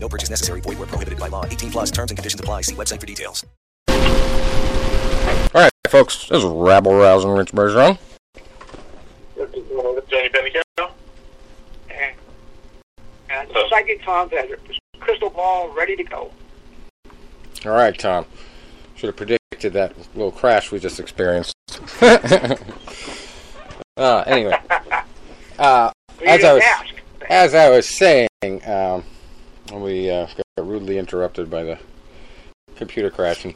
No purchase necessary. Void where prohibited by law. 18 plus terms and conditions apply. See website for details. All right, folks. This is Rabble Rousing Rich Bergeron. Johnny Bennico. and, and psychic Tom crystal ball ready to go. All right, Tom. Should have predicted that little crash we just experienced. uh, anyway, uh, as I was ask. as I was saying, um, we uh, got rudely interrupted by the computer crashing.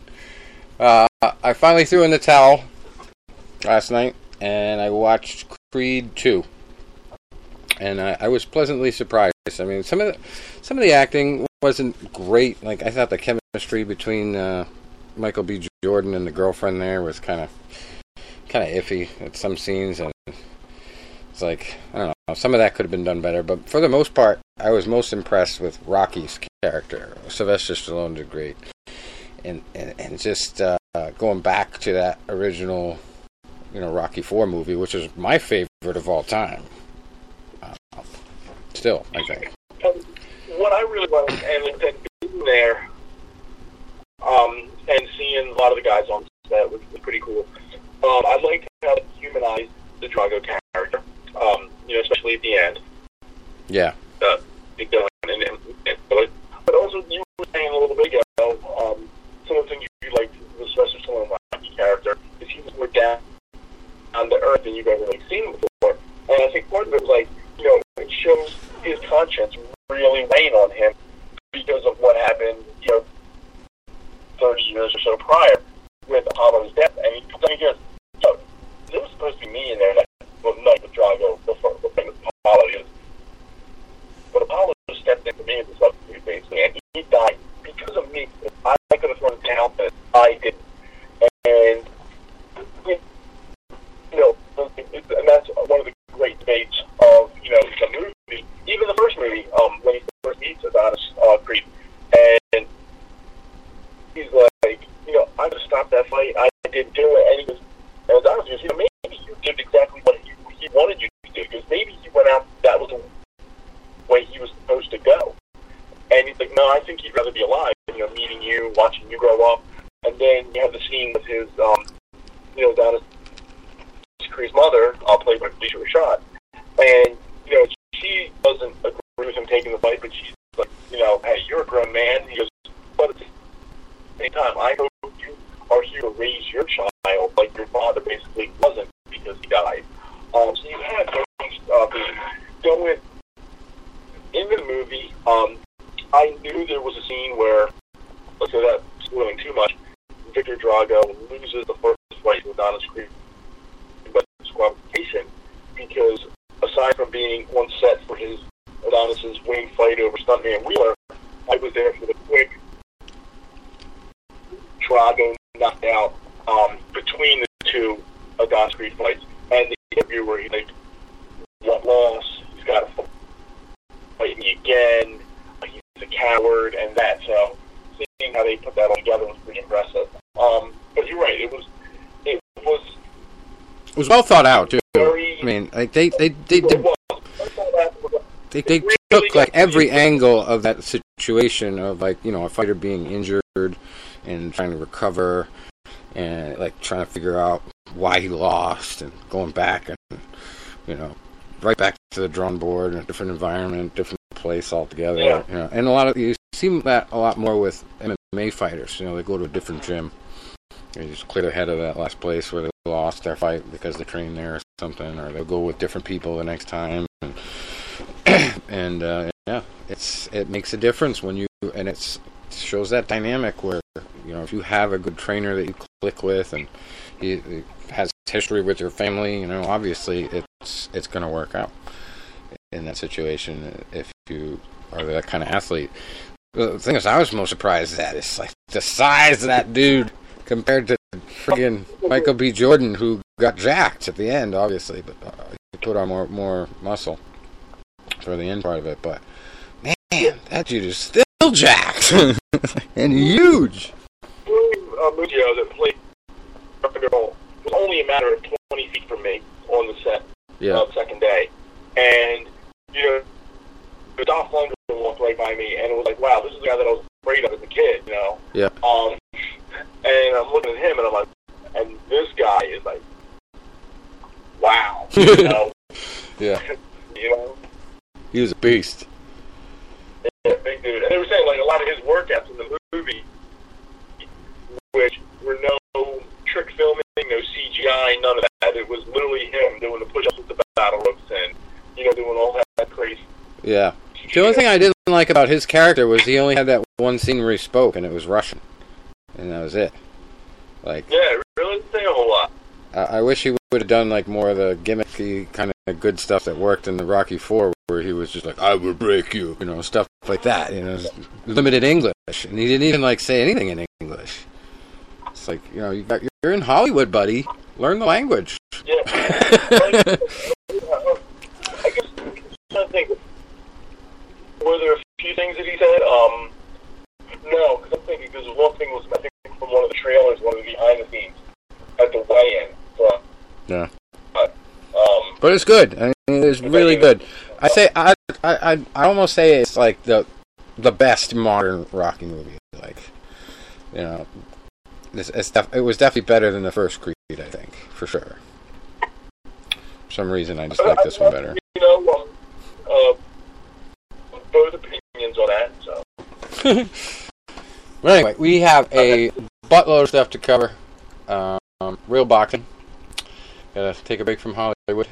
Uh, I finally threw in the towel last night, and I watched Creed two, and I, I was pleasantly surprised. I mean, some of the some of the acting wasn't great. Like I thought the chemistry between uh, Michael B. Jordan and the girlfriend there was kind of kind of iffy at some scenes, and it's like I don't know. Some of that could have been done better, but for the most part, I was most impressed with Rocky's character. Sylvester Stallone did great, and and, and just uh, going back to that original, you know, Rocky Four movie, which is my favorite of all time. Uh, still, I think. Um, what I really liked, and then being there, um, and seeing a lot of the guys on set was, was pretty cool. Um, I liked how they humanized the Drago character, um, you know, especially at the end. Yeah, uh, Big and, and, and but, also you were saying a little bit ago, um, some of the things you liked with Sylvester Stallone Rocky character is he was more down on the earth than you've ever like seen before. And I think part of it was like, you know, it shows his conscience really weighing on him because of what happened, you know, 30 years or so prior with Apollo's death. And he, then he goes, yo, there was supposed to be me in there that well, night with Drago before, before Apollo. He but Apollo stepped in for me as a substitute, basically, and he died because of me. I, could have thrown towel, but I didn't. And, you know, and that's one of the great debates of, you know, the movie, even the first movie, um, when he first meets Adonis uh, Creed, and he's like, you know, I could have stopped that fight. I didn't do it. And he goes, and Adonis goes, you know, maybe you did exactly what he, he wanted you to do, because maybe he went out, that was the way he was supposed to go. And he's like, no, I think he'd rather be alive, you know, meeting you, watching you grow up. And then you have the scene with his, um, you know, Adonis Creed's mother, uh, played by Phylicia Rashad. And, you know, she doesn't agree with him taking the fight, but she's like, you know, hey, you're a grown man. He goes, but at the same time, I hope you are here to raise your child like your father basically wasn't because he died. Um, so you have those uh, things going in the movie. Um, I knew there was a scene where, let's say that spoiling too much, Viktor Drago loses the first fight with Adonis Creed but disqualification because aside from being on set for his Adonis's wing fight over Stuntman Wheeler, I was there for the quick Drago knockout um, between the two Adonis Creed fights, and the interview where he's like, "What loss? He's got to fight me again. He's a coward," and that. So seeing how they put that all together was pretty impressive. Um, but you're right; it was it was it was well thought out too. I mean, like they they they Well, did, well, first of all, that was- they, they took like every angle of that situation of like you know a fighter being injured and trying to recover and like trying to figure out why he lost and going back and you know right back to the drawing board in a different environment, different place altogether. Yeah. You know, and a lot of you see that a lot more with MMA fighters. You know, they go to a different gym. They just clear their head of that last place where they lost their fight because they trained there or something, or they'll go with different people the next time. And, and uh, yeah, it's it makes a difference when you and it shows that dynamic where you know if you have a good trainer that you click with and he, he has history with your family, you know, obviously it's it's going to work out in that situation if you are that kind of athlete. the thing is, I was most surprised at is like the size of that dude compared to friggin' Michael B. Jordan, who got jacked at the end, obviously, but uh, he put on more more muscle for the end part of it. But man, that dude is still jacked and huge. uh, Muggio that played Girl was only a matter of 20 feet from me on the set Yeah, uh, second day. And, you know, Dolph Lundgren walked right by me, and it was like, wow, this is the guy that I was afraid of as a kid, you know? Yeah. Um, and I'm looking at him, and I'm like, and this guy is like, wow, you know? yeah, you know? he was a beast. Yeah, big dude. And they were saying, like, a lot of his workouts in the movie, which were no trick filming, no CGI, none of that. It was literally him doing the push-ups with the battle ropes and, you know, doing all that crazy Yeah. The only thing I didn't like about his character was he only had that one scene where he spoke, and it was Russian, and that was it. Like, Yeah, really didn't say a whole lot. I, I wish he would have done like more of the gimmicky kind of good stuff that worked in the Rocky Four, where he was just like, "I will break you," you know, stuff like that. You know, limited English, and he didn't even like say anything in English. It's like, you know, you got, you're in Hollywood, buddy. Learn the language. Yeah. I guess to think. Were there a few things that he said? Um, no, because I'm thinking because one thing was I think from one of the trailers, one of the behind the scenes at the weigh-in. So, Yeah. um, But it's good. I mean, it's really good. I say I I I I almost say it's like the the best modern Rocky movie. Like, you know, it's, it's def- it was definitely better than the first Creed. I think for sure. For some reason, I just like this one better. You know, um, uh, both opinions on that. So, But anyway, we have a buttload of stuff to cover. Um, real boxing. Gotta take a break from Hollywood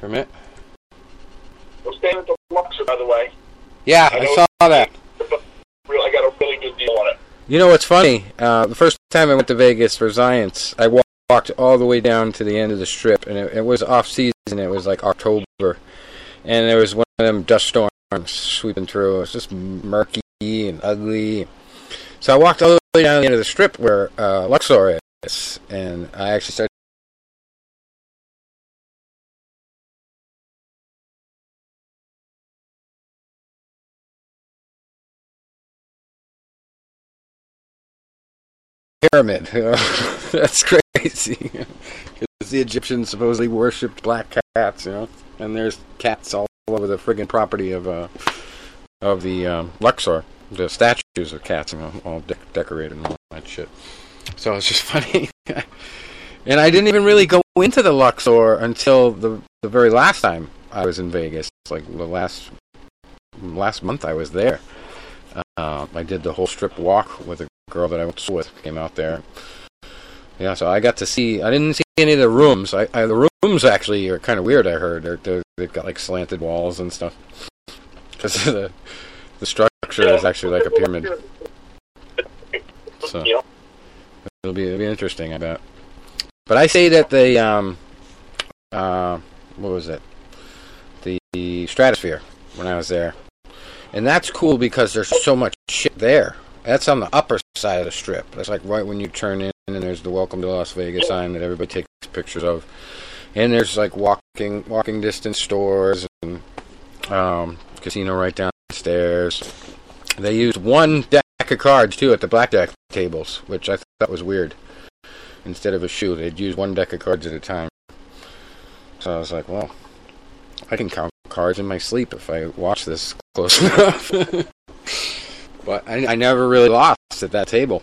for a minute. we're staying at the Luxor, by the way. Yeah, I I saw that. Real, I got a really good deal on it. You know what's funny? Uh, the first time I went to Vegas for Science, I walked all the way down to the end of the strip, and it, it was off season. It was like October, and there was one of them dust storms sweeping through. It was just murky and ugly. So I walked all the way down to the end of the strip where uh, Luxor is, and I actually started. pyramid. That's crazy. Because the Egyptians supposedly worshipped black cats, you know, and there's cats all over the friggin' property of uh of the um, Luxor. The statues of cats, and all de- decorated and all that shit. So it's just funny. and I didn't even really go into the Luxor until the the very last time I was in Vegas. Like the last last month I was there. Uh, I did the whole strip walk with a girl that I went with. Came out there. Yeah, so I got to see. I didn't see any of the rooms. I, I the rooms actually are kind of weird. I heard they're, they've got like slanted walls and stuff. Because the the structure is actually like a pyramid. So it'll be it'll be interesting. I bet. But I say that the um uh what was it? The stratosphere when I was there. And that's cool because there's so much shit there. That's on the upper side of the strip. That's like right when you turn in and there's the Welcome to Las Vegas sign that everybody takes pictures of. And there's like walking walking distance stores and um, casino right downstairs. They used one deck of cards too at the blackjack tables, which I thought was weird. Instead of a shoe, they'd use one deck of cards at a time. So I was like, well, I can count cards in my sleep if I watch this close enough. but I, I never really lost at that table.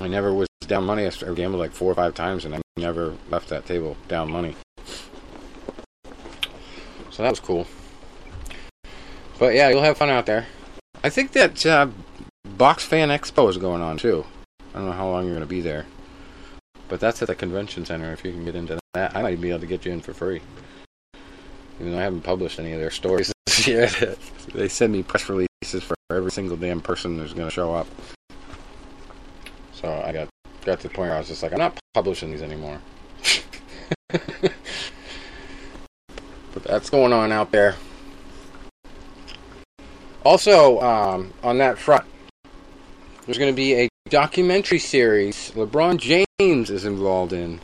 I never was down money. I gambled like four or five times, and I never left that table down money. So that was cool. But yeah, you'll have fun out there. I think that uh, Box Fan Expo is going on too. I don't know how long you're going to be there. But that's at the convention center. If you can get into that, I might be able to get you in for free. Even though I haven't published any of their stories year, they send me press releases for every single damn person who's going to show up. So I got got to the point where I was just like, I'm not publishing these anymore. but that's going on out there. Also, um, on that front, there's going to be a documentary series LeBron James is involved in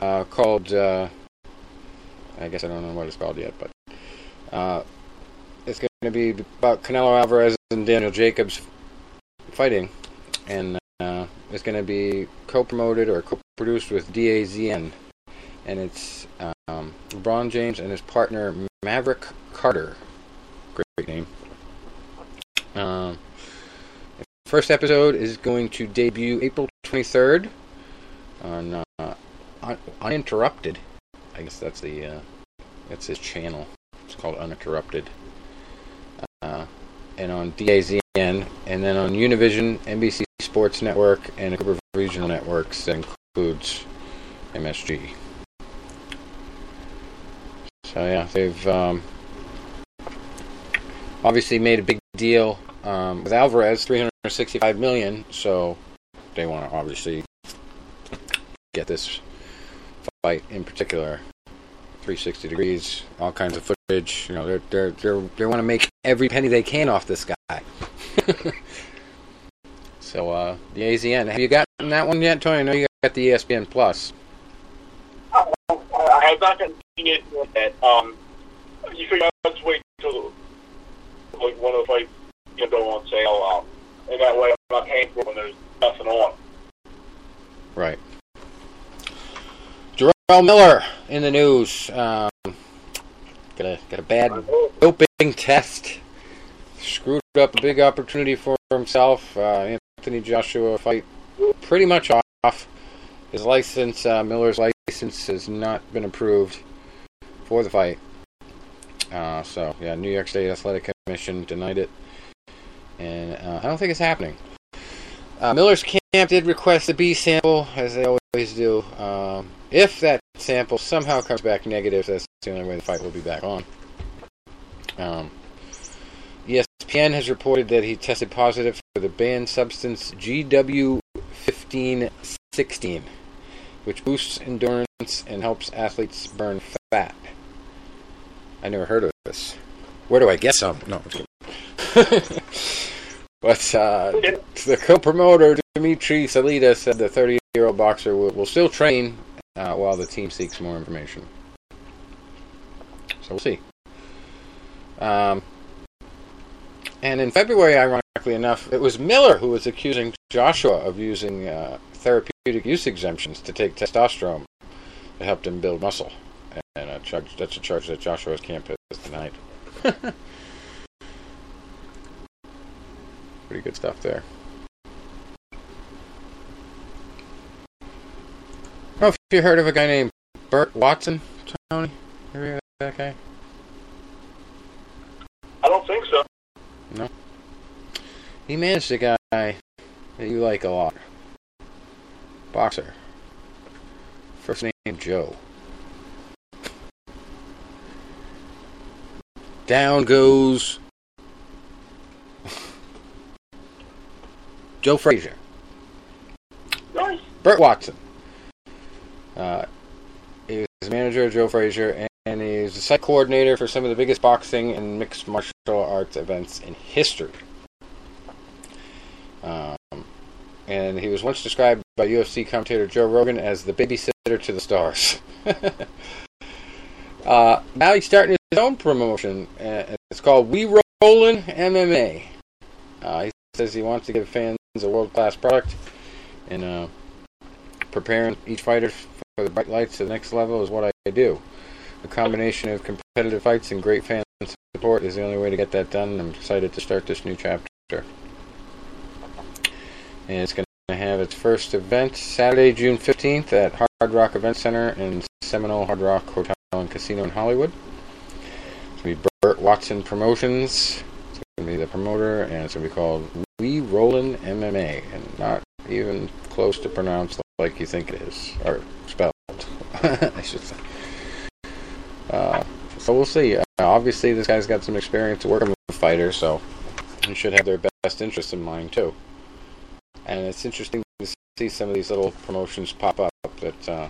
uh, called. Uh, I guess I don't know what it's called yet, but uh, it's going to be about Canelo Alvarez and Daniel Jacobs fighting, and uh, it's going to be co-promoted or co-produced with DAZN, and it's um, LeBron James and his partner Maverick Carter. Great name. Um, first episode is going to debut April 23rd on uh, Un- Uninterrupted. I guess that's the uh, that's his channel. It's called Uninterrupted. Uh, and on DAZN, and then on Univision, NBC Sports Network, and a group of regional networks that includes MSG. So yeah, they've um, obviously made a big deal um, with Alvarez, 365 million. So they want to obviously get this fight in particular 360 degrees, all kinds of footage. You know, they're they're, they're they want to make every penny they can off this guy. so uh, the AZN, have you gotten that one yet, Tony? I know you got the ESPN Plus. I I have not gotten it yet. Um, you let's wait until like one of the fights you know, go on sale, um, and that way I'm not paying for it when there's nothing on. Right. Jarrell Miller in the news. Um, got a got a bad doping test. Screwed up a big opportunity for himself. Uh, Anthony Joshua fight pretty much off. His license, uh, Miller's license, has not been approved for the fight. Uh, so yeah, New York State Athletic Commission denied it, and uh, I don't think it's happening. Uh, Miller's camp did request a B sample, as they always do. Um, if that sample somehow comes back negative, that's the only way the fight will be back on. Um, ESPN has reported that he tested positive for the banned substance GW1516, which boosts endurance and helps athletes burn fat. I never heard of this. Where do I get some? No. but uh, the co-promoter Dimitri Salita said the 30-year-old boxer will, will still train uh, while the team seeks more information. So we'll see. Um, and in February, ironically enough, it was Miller who was accusing Joshua of using uh, therapeutic use exemptions to take testosterone that helped him build muscle. And a charge, that's a charge that Joshua's camp has denied. Pretty good stuff there. I don't know if you heard of a guy named Burt Watson, Tony. Ever heard of that guy? I don't think so. No. He managed a guy that you like a lot. Boxer. First name Joe. Down goes Joe Frazier. Nice. Burt Watson. Uh, he manager of Joe Frazier, and, he's a site coordinator for some of the biggest boxing and mixed martial arts events in history. Um, and he was once described by UFC commentator Joe Rogan as the babysitter to the stars. uh, now he's starting his own promotion. Uh, it's called We Rollin' MMA. Uh, he says he wants to give fans a world-class product, and uh, preparing each fighter for the bright lights to the next level is what I do. A combination of competitive fights and great fan support is the only way to get that done. I'm excited to start this new chapter. And it's going to have its first event Saturday, June 15th at Hard Rock Event Center in Seminole Hard Rock Hotel and Casino in Hollywood. It's going to be Burt Watson Promotions. It's going to be the promoter, and it's going to be called We Rollin' MMA, and not even close to pronounced like you think it is, or spelled, I should say. Uh, so we'll see. Uh, obviously, this guy's got some experience working with fighters, so he should have their best interests in mind too. And it's interesting to see some of these little promotions pop up that uh,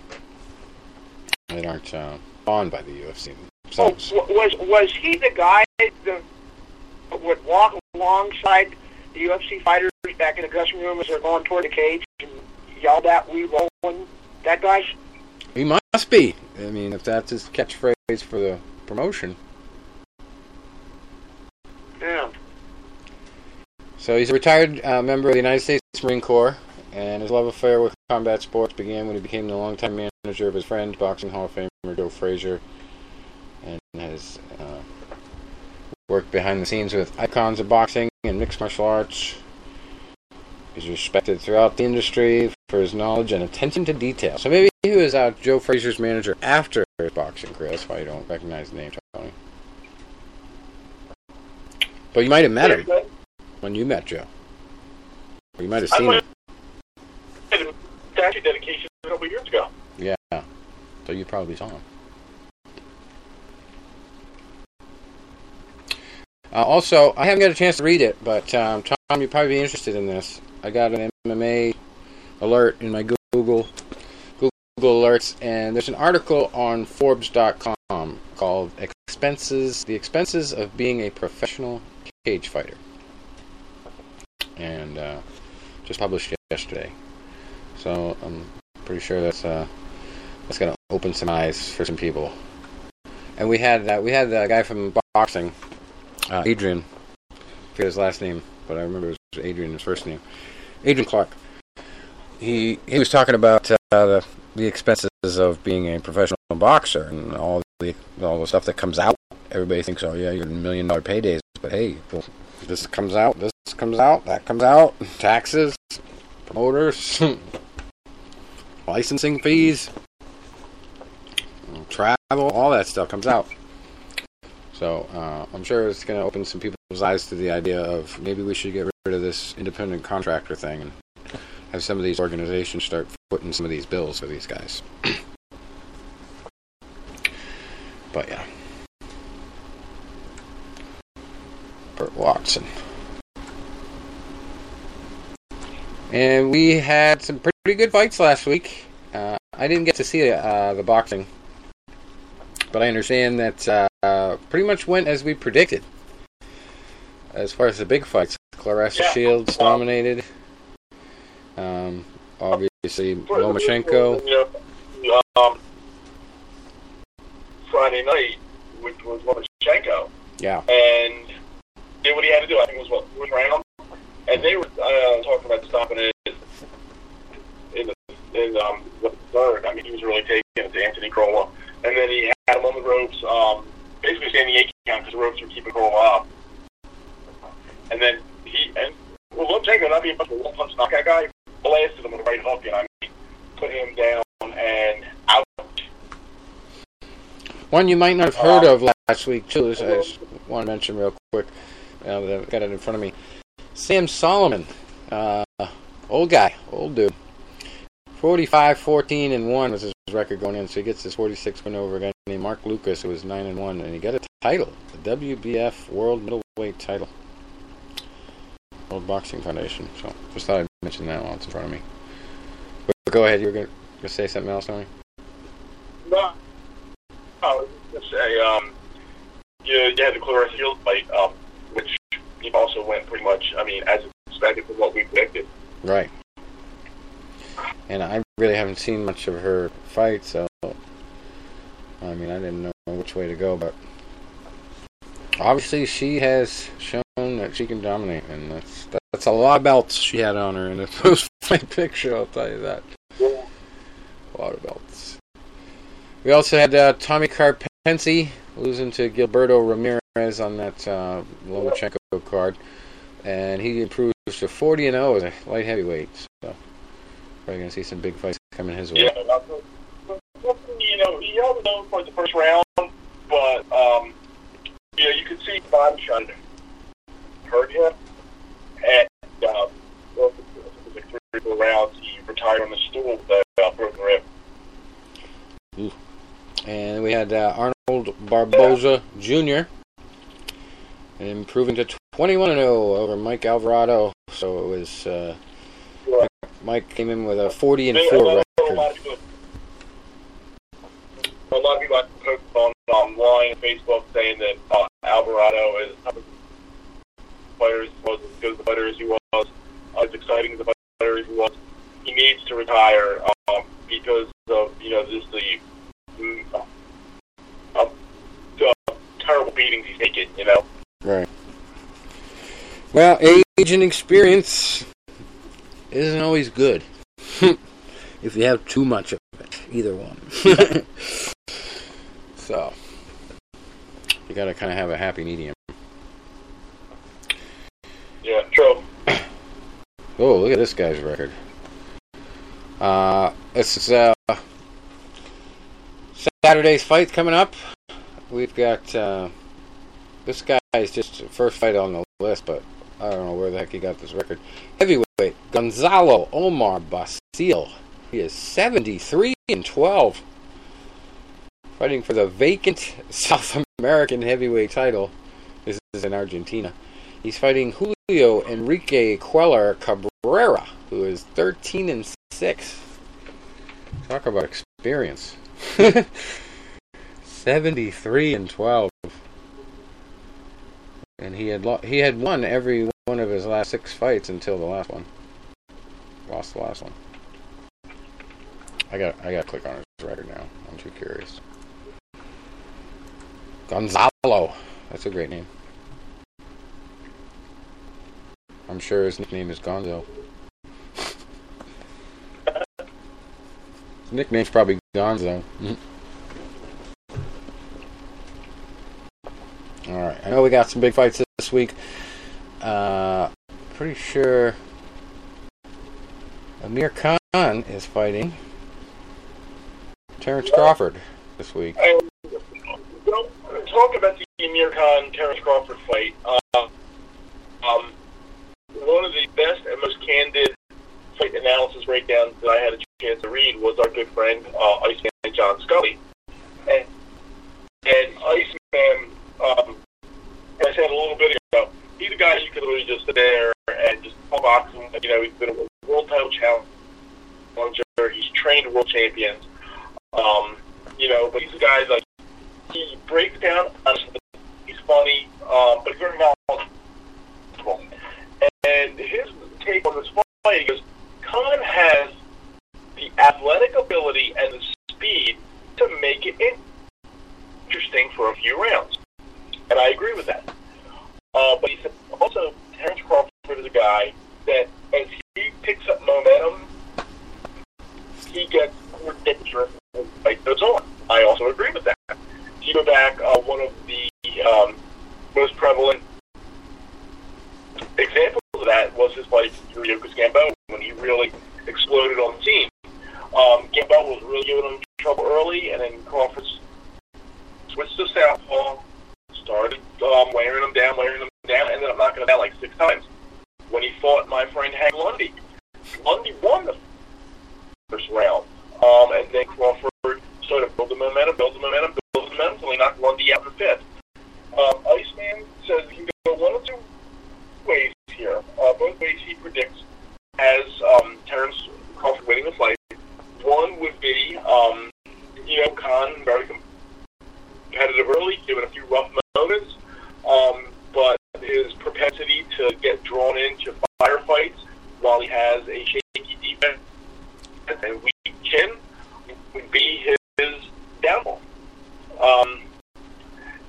that aren't uh, on by the UFC Oh, was was he the guy? that would walk alongside the UFC fighters back in the dressing room as they're going toward the cage and yelled at "We rolling"? That guy? He must be. I mean, if that's his catchphrase for the promotion. Yeah. So he's a retired uh, member of the United States Marine Corps, and his love affair with combat sports began when he became the longtime manager of his friend, boxing Hall of Famer Joe Frazier, and has uh, worked behind the scenes with icons of boxing and mixed martial arts. He's respected throughout the industry for his knowledge and attention to detail. So maybe he was out Joe Frazier's manager after his boxing career. That's why you don't recognize the name, Tony. But you might have met him when you met Joe. Or you might have I seen might him. statue dedication a couple years ago. Yeah. So you probably saw him. Uh, also, I haven't got a chance to read it, but um, Tom, you'd probably be interested in this. I got an MMA alert in my Google Google alerts, and there's an article on Forbes.com called "Expenses: The Expenses of Being a Professional Cage Fighter," and uh, just published yesterday. So I'm pretty sure that's uh, that's gonna open some eyes for some people. And we had uh, we had the guy from boxing, uh, Adrian. I forget his last name, but I remember it was Adrian his first name. Adrian Clark. He he was talking about uh, the the expenses of being a professional boxer and all the all the stuff that comes out. Everybody thinks, oh yeah, you're million dollar paydays, but hey, well, this comes out, this comes out, that comes out, taxes, promoters, licensing fees, travel, all that stuff comes out. So uh, I'm sure it's going to open some people's eyes to the idea of maybe we should get rid of this independent contractor thing and have some of these organizations start putting some of these bills for these guys. but yeah. Burt Watson. And we had some pretty good fights last week. Uh, I didn't get to see uh, the boxing, but I understand that uh, pretty much went as we predicted. As far as the big fights, Claressa Yeah. Shields dominated. Um, obviously, Lomachenko. Know, um, Friday night, which was Lomachenko, Yeah, and did what he had to do. I think it was what fourth round, and they were uh, talking about stopping it in the in um the third. I mean, he was really taking it to Anthony Crolla, and then he had him on the ropes, um, basically standing eight count because the ropes were keeping Crolla up, and then he and well, Lomachenko not being much of a one punch knockout guy, blasted him with a right hook, and I mean, put him down and out. one you might not have heard of last week too. is- I just want to mention real quick. Uh, I've got it in front of me. Sam Soliman, uh, old guy, old dude. 45, 14, and 1 was his record going in, so he gets his 46 win over a guy named Mark Lucas, who was 9 and 1, and he got a title, the WBF World Middleweight title. World Boxing Foundation. So just thought I'd mention that while it's in front of me. But go ahead, you were going to say something else, Tony? No, I was going to say, um, you, you had the Claressa Shields fight, um, which he also went pretty much, I mean, as expected from what we predicted. Right. And I really haven't seen much of her fight, so I mean, I didn't know which way to go, but obviously she has shown that she can dominate, and that's that's a lot of belts she had on her in the post-fight picture. I'll tell you that. A lot of belts. We also had uh, Tommy Karpency losing to Gilberto Ramirez on that uh, Lomachenko card, and he improves to 40 and 0 as a light heavyweight. So probably gonna see some big fights coming his way. Yeah, you know, he held his own for the first round, but, um, you know, you could see body shot hurt him. And, uh, well, it was like three or four rounds, he retired on the stool with a uh, broken rib. And we had uh, Arnold Barboza Jr. improving to 21 0 over Mike Alvarado. So it was uh, Yeah. Mike came in with a 40 and 4 I A record. lot of people, a lot of people have posted on online Facebook saying that uh, Alvarado is fighter as was, as good as a fighter as he was, as exciting as a fighter as he was. He needs to retire um, because of you know just the uh, uh, terrible beatings he's taken. You know. Right. Well, age and experience isn't always good. if you have too much of it, either one. so, you got to kind of have a happy medium. Yeah. True. Oh, look at this guy's record. Uh, it's uh, Saturday's fight coming up. We've got uh, this is just first fight on the list, but I don't know where the heck he got this record. Heavyweight Gonzalo Omar Basile. He is 73 and 12, fighting for the vacant South American heavyweight title. This is in Argentina. He's fighting Julio Enrique Queller Cabrera, who is 13 and 6. Talk about experience. 73 and 12. And he had lo- he had won every one of his last six fights until the last one. Lost the last one. I got I got to click on his record now. I'm too curious. Gonzalo. That's a great name. I'm sure his nickname is Gonzo. his nickname's probably Gonzo. All right. I know we got some big fights this week. Uh, pretty sure Amir Khan is fighting Terrence Crawford this week. Talk about the Amir Khan Terrence Crawford fight. Uh, um, one of the best and most candid fight analysis breakdowns that I had a chance to read was our good friend uh, Iceman John Scully, and and Iceman, um, I said a little bit ago, he's a guy you could literally just sit there and just box him. You know, he's been a world title challenger. He's trained world champions. Um, you know, but he's a guy like he breaks down. He's funny, um, but he's very knowledgeable. And his take on this fight, he goes, Khan has the athletic ability and the speed to make it interesting for a few rounds. And I agree with that. Uh, but he said also Terrence Crawford is a guy that as he picks up momentum, he gets more dangerous as the fight goes on. I also agree with that. If you go back, uh, one of the um, most prevalent examples of that was his fight with Yuriorkis Gamboa when he really exploded on the team. Um, Gamboa was really giving him trouble early, and then Crawford switched to southpaw, started um, wearing him down, wearing him down, ended up knocking him out like six times. When he fought my friend Hank Lundy, Lundy won the first round, um, and then Crawford started the momentum, built the momentum, built the momentum, until he knocked Lundy out in the fifth. Um, Iceman says he can go one or two ways here. Uh, both ways he predicts as um, Terrence Crawford winning the fight. One would be, um, you know, Khan very competitive early, given a few rough moments, um, but his propensity to get drawn into firefights while he has a shaky defense and weak chin would be his downfall. Um,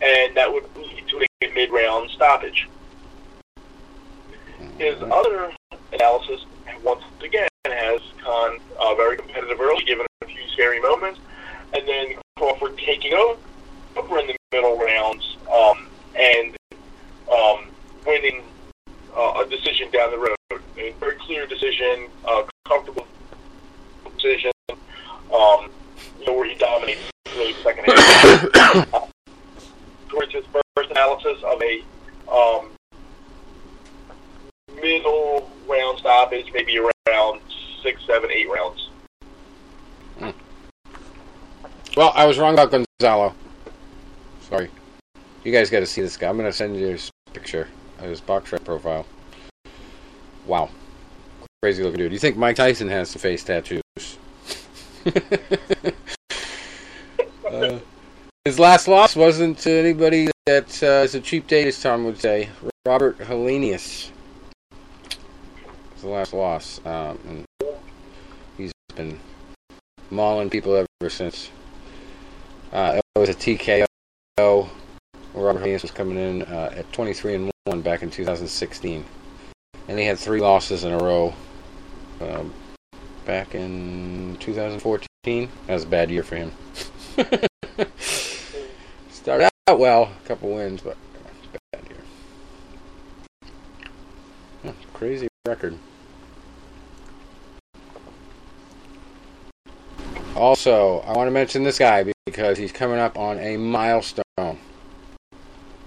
and that would lead to a mid-round stoppage. His other analysis, once again, has Khan uh, very competitive early, given a few scary moments, and then Crawford taking over in the middle rounds um, and um, winning uh, a decision down the road. A very clear decision, uh, comfortable decision, um, you know, where he dominates really second half. towards his first analysis of a um, middle round stoppage, maybe around six, seven, eight rounds. Well, I was wrong about Gonzalo. Sorry. You guys got to see this guy. I'm going to send you his picture of his BoxRec profile. Wow. Crazy looking dude. You think Mike Tyson has some face tattoos? uh, his last loss wasn't to anybody that uh, is a cheap date, as Tom would say. Robert Helenius was the last loss. Um, he's been mauling people ever since. Uh, it was a TKO. Robert Hayes was coming in uh, at 23 and 1 back in 2016. And he had three losses in a row um, back in 2014. That was a bad year for him. Started out well, a couple wins, but bad year. Yeah, crazy record. Also, I want to mention this guy because he's coming up on a milestone.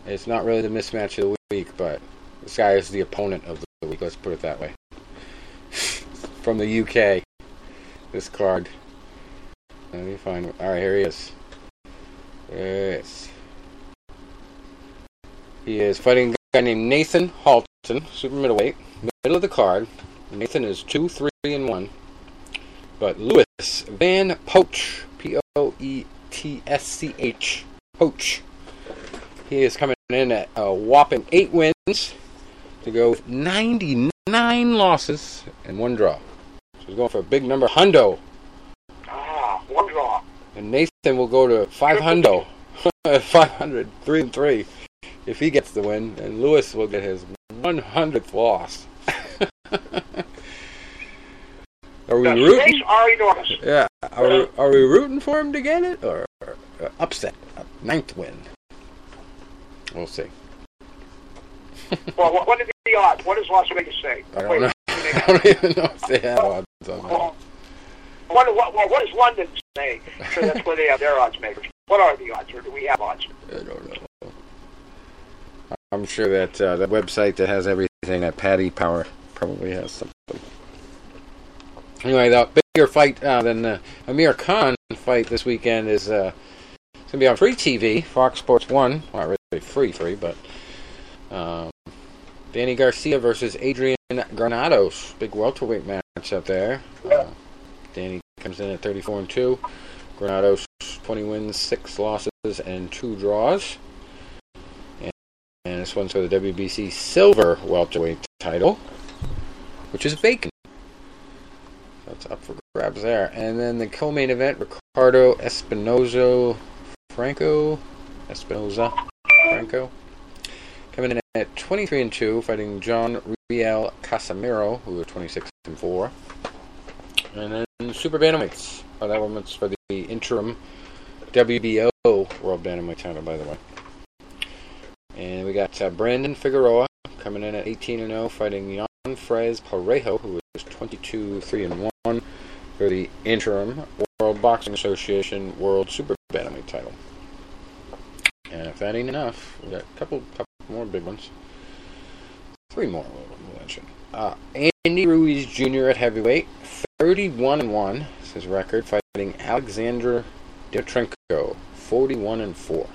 It's not really the mismatch of the week, but this guy is the opponent of the week. Let's put it that way. From the UK, this card. Let me find. All right, here he is. Yes. He is fighting a guy named Nathan Halton, super middleweight, middle of the card. Nathan is two, three, and one. But Lewis Van Poetsch, P O E T S C H, Poetsch. He is coming in at a whopping eight wins to go with 99 losses and one draw. So he's going for a big number, hundo. Ah, one draw. And Nathan will go to 500, 500, 3 and 3 if he gets the win. And Lewis will get his 100th loss. are we The rooting? are enormous. Yeah. Are we, are we rooting for him to get it or upset? A ninth win. We'll see. Well, what, what are the odds? What does Las Vegas say? I don't Wait, know. I don't even know if they have odds on that. What, what, what, what does London say? Sure, that's where they have their odds makers. What are the odds, or do we have odds? I don't know. I'm sure that uh, the website that has everything, that Paddy Power, probably has something. Anyway, the bigger fight uh, than the Amir Khan fight this weekend is uh, going to be on free TV, Fox Sports 1. Well, free, free, but um, Danny Garcia versus Adrian Granados. Big welterweight match up there. Uh, Danny comes in at 34 and 2. Granados 20 wins, 6 losses, and 2 draws. And, and this one's for the WBC Silver welterweight title, which is vacant. That's up for grabs there. And then the co-main event, Ricardo Espinoza Franco, Espinoza Franco, coming in at 23 and 2, fighting John Riel Casimiro, who is 26 and 4. And then Super Bantamweights. Oh, that one's for the interim WBO World Bantamweight title, by the way. And we got uh, Brandon Figueroa coming in at 18 and 0, fighting Yonfrez Parejo, who is 22 3 and 1 for the interim World Boxing Association World Super Bantamweight title. And if that ain't enough, we got a couple, couple more big ones. Three more we'll mention. Uh, Andy Ruiz Jr. at heavyweight, 31 and 1 is his record, fighting Alexander Dimitrenko, 41 and 4.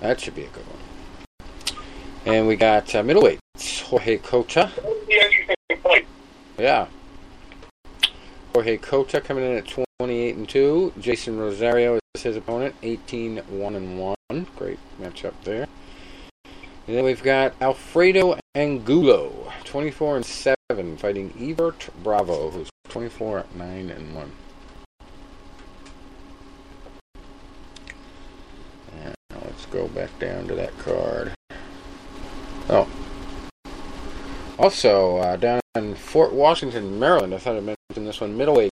That should be a good one. And we got uh, middleweight Jorge Cota. The interesting fight. Yeah. Jorge Cota coming in at 28 and 2. Jeison Rosario is his opponent, 18 1 and 1. Great matchup there. And then we've got Alfredo Angulo, 24 and 7, fighting Evert Bravo, who's 24 9 and 1. And now let's go back down to that card. Oh. Also, uh, down in Fort Washington, Maryland, I thought I mentioned this one, middleweight.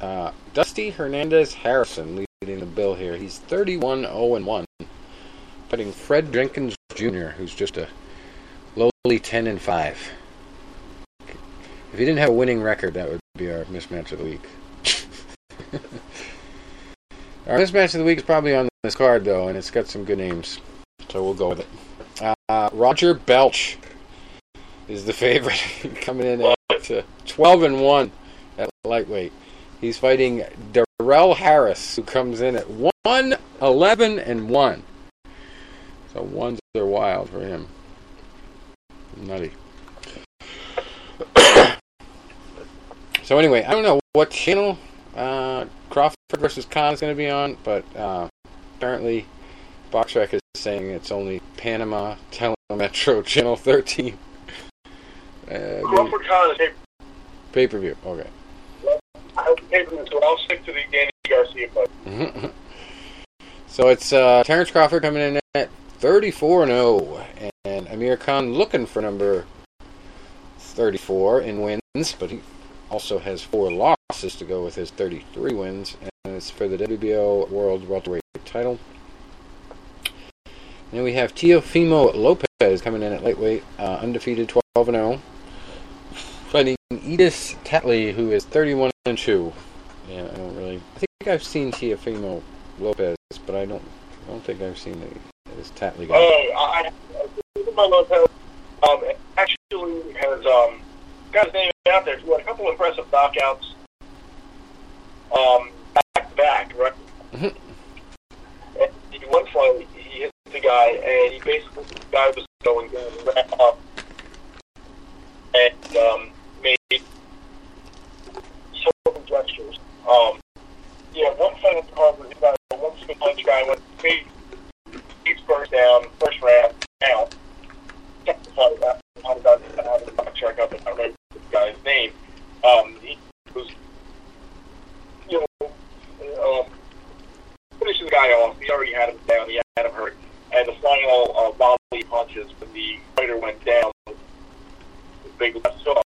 Uh, Dusty Hernandez Harrison leading the bill here. He's 31 0 1, fighting Fred Jenkins Jr., who's just a lowly 10 and 5. If he didn't have a winning record, that would be our mismatch of the week. our mismatch of the week is probably on this card, though, and it's got some good names. So we'll go with it. Uh, Roger Belch is the favorite, coming in at uh, 12 and 1 at lightweight. He's fighting Darrell Harris, who comes in at 1 11 and 1. So ones are wild for him. Nutty. so anyway, I don't know what channel uh, Crawford versus Khan is going to be on, but uh, apparently Boxrec is saying it's only Panama, Telemetro, Channel 13. Uh, Crawford is pay per view. Okay. I pay for this, so I'll stick to the Danny Garcia fight. so it's uh, Terrence Crawford coming in at 34 0, and Amir Khan looking for number 34 in wins, but he also has four losses to go with his 33 wins, and it's for the WBO World Welterweight title. And then we have Teofimo Lopez coming in at lightweight, uh, undefeated 12 0, fighting Edis Tatli, who is 31 and 2. Yeah, I don't really. I think I've seen Teofimo Lopez, but I don't. I don't think I've seen the, this Tatli guy. Oh, I, I my Lopez um, actually has um, got his name out there. He had a couple impressive knockouts um, back to back, right? Mhm. And in one fight, he hit the guy, and he basically the guy was going down and ran up and um, made certain gestures. Um, yeah, one fight at the card was about a one single punch guy went made He's first down, first round, down. Second fight, uh, I don't know how to box track up, if I remember this guy's name. Um, he was, you know, um, finishing the guy off. He already had him down. He had him hurt. And the final uh, volley punches when the fighter went down, the big left hook,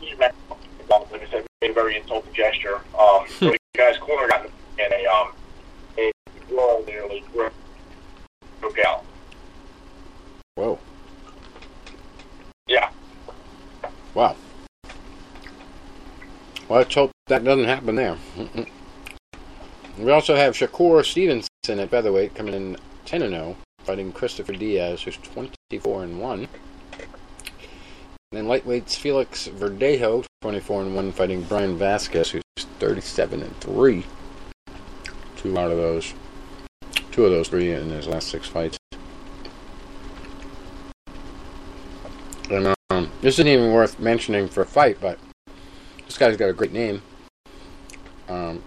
he ran up, like I said, made a very insulting gesture. Um, so the guy's corner got in a, um, a brawl nearly broke broke out. Whoa. Yeah. Wow. Well, let's hope that there. We also have Shakur Stevenson at featherweight coming in 10 0, fighting Christopher Diaz, who's 24 and 1. Then lightweights Felix Verdejo, 24 and 1, fighting Bryan Vasquez, who's 37 and 3. Two out of those, two of those three in his last six fights. And um, this isn't even worth mentioning for a fight, but this guy's got a great name. Um,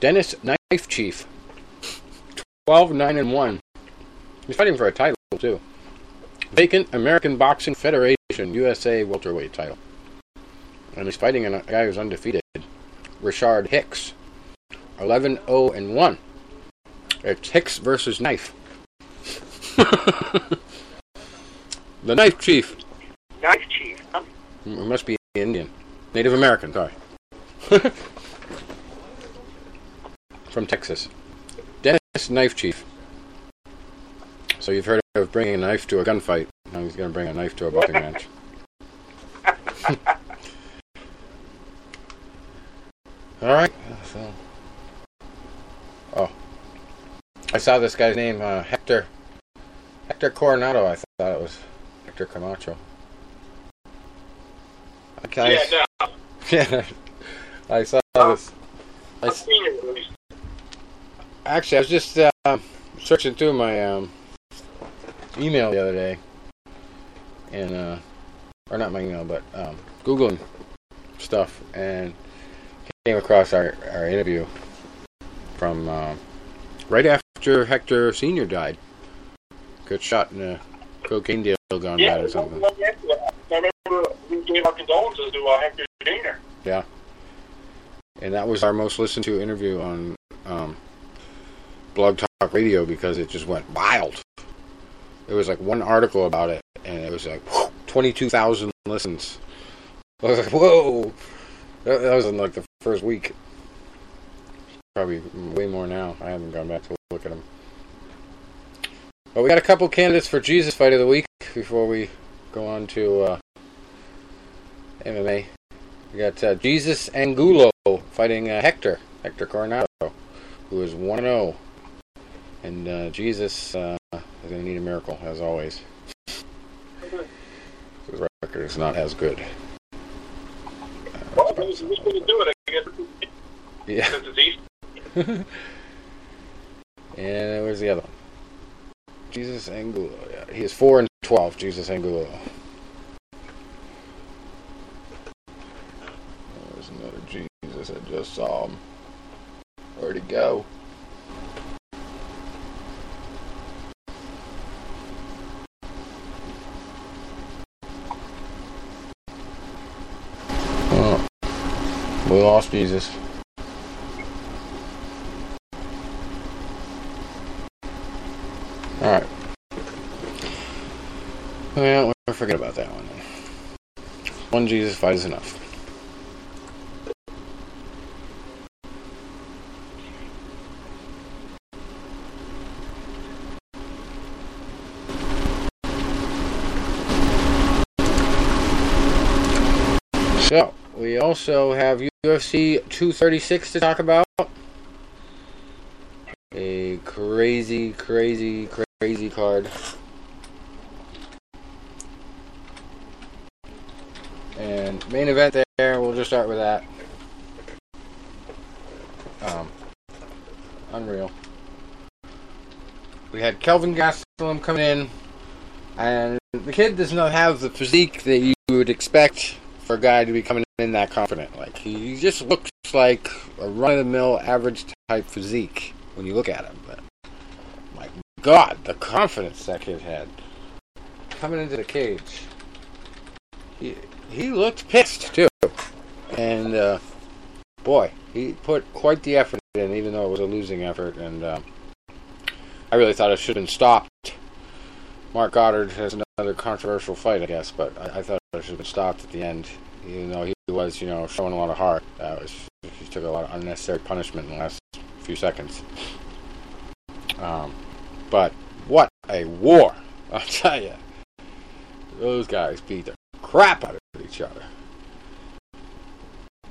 Dennis Knife Chief, 12 9 and 1. He's fighting for a title, too. Vacant American Boxing Federation USA welterweight title. And he's fighting a guy who's undefeated, Richard Hicks, 11 0 and 1. It's Hicks versus Knife. the Knife Chief. Knife Chief. Huh? It must be Indian. Native American, sorry. From Texas. Dennis Knife Chief. So you've heard of bringing a knife to a gunfight. Now he's going to bring a knife to a boxing match. All right. So. Oh. I saw this guy's name, uh, Hector. Hector Coronado. I thought it was Hector Camacho. Okay. Yeah, no. Yeah, I saw this. I I've s- seen it at least. Actually, I was just uh, searching through my um, email the other day, and uh, or not my email, but um, googling stuff, and came across our, our interview from uh, right after Hector Senior died. Got shot in a cocaine deal gone Yeah, bad or something. I remember we gave our condolences to uh, Hector Jr. Yeah. And that was our most listened to interview on um, Blog Talk Radio because it just went wild. There was like one article about it, and it was like 22,000 listens. I was like, whoa! That, was in like the first week. Probably way more now. I haven't gone back to look at them. But we got a couple candidates for Jesus Fight of the Week before we go on to uh, MMA. We got uh, Jesus Angulo fighting uh, Hector, Hector Coronado, who is 1 0. And uh, Jesus uh, is going to need a miracle, as always. His record is not as good. Well, who's, going to do it? I guess Yeah. since it's Easter. And where's the other one? Jesus Angulo. Yeah, he is 4 and 12, Jesus Angulo. There's another Jesus I just saw him. Where'd he go? We lost Jesus. Alright. Well, we'll forget about that one. One Jesus fight is enough. So, we also have UFC 236 to talk about. A crazy, crazy, crazy card. And main event there, we'll just start with that. Um, unreal. We had Kelvin Gastelum coming in, and the kid does not have the physique that you would expect for a guy to be coming in that confident. Like he just looks like a run-of-the-mill, average type physique when you look at him. But my God, the confidence that kid had coming into the cage. He he looked pissed too, and uh, boy, he put quite the effort in, even though it was a losing effort. And uh, I really thought it should have been stopped. Marc Goddard has another controversial fight, I guess, but I, I thought it should have been stopped at the end. Even though he was, you know, showing a lot of heart, uh, was, he took a lot of unnecessary punishment in the last few seconds. Um, but what a war! I'll tell you, those guys beat the crap out of each other.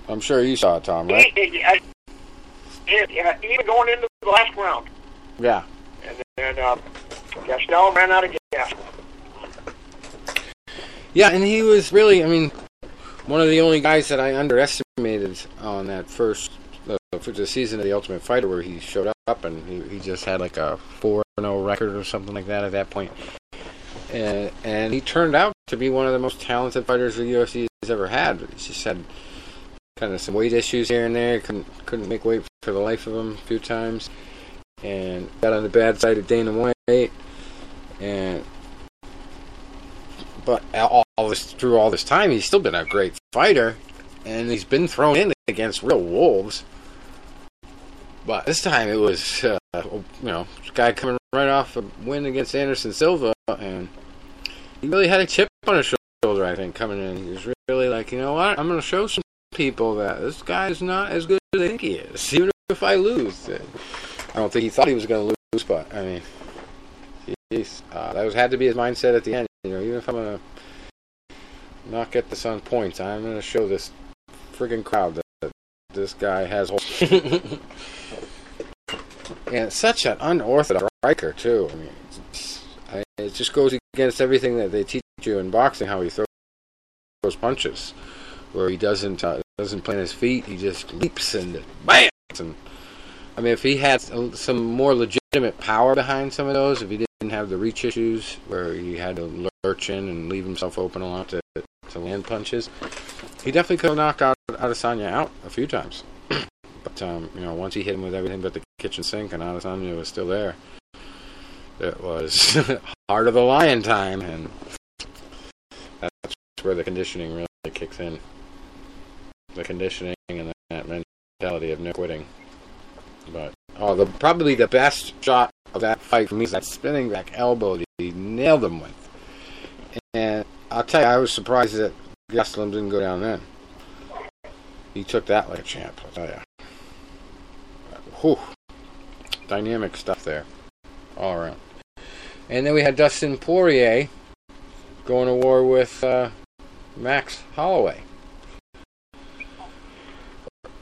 I'm sure you saw it, Tom, right? Yeah, yeah, even going into the last round. Yeah. And then uh, ran out of gas. Yeah, and he was really, I mean, one of the only guys that I underestimated on that first uh, for the season of the Ultimate Fighter, where he showed up and he, he just had like a four zero record or something like that at that point, and and he turned out to be one of the most talented fighters the UFC has ever had. He just had kind of some weight issues here and there, couldn't couldn't make weight for the life of him a few times, and got on the bad side of Dana White, and but all, this through all this time, he's still been a great fighter, and he's been thrown in against real wolves. But this time it was, uh, you know, guy coming right off a win against Anderson Silva, and he really had a chip on his shoulder. I think coming in, he was really like, you know what, I'm going to show some people that this guy's not as good as they think he is, even if I lose. I don't think he thought he was going to lose, but I mean, geez, uh, that was had to be his mindset at the end. You know, even if I'm gonna not get this on points, I'm gonna show this friggin' crowd that, that this guy has. and it's such an unorthodox striker too. I mean, I, it just goes against everything that they teach you in boxing. How he throws, throws punches, where he doesn't uh, doesn't plant his feet. He just leaps and bam. And I mean, if he had some more legitimate power behind some of those, if he didn't have the reach issues where he had to lurch in and leave himself open a lot to, to land punches, he definitely could have knocked out Adesanya out a few times. but um, you know, once he hit him with everything but the kitchen sink, and Adesanya was still there, it was heart of the lion time, and that's where the conditioning really kicks in. The conditioning and that mentality of no quitting. But oh, the probably the best shot that fight for me that spinning back elbow that he nailed him with. And I'll tell you, I was surprised that Gastelum didn't go down then. He took that like a champ, I'll tell you. Whew. Dynamic stuff there, all around. And then we had Dustin Poirier going to war with uh, Max Holloway.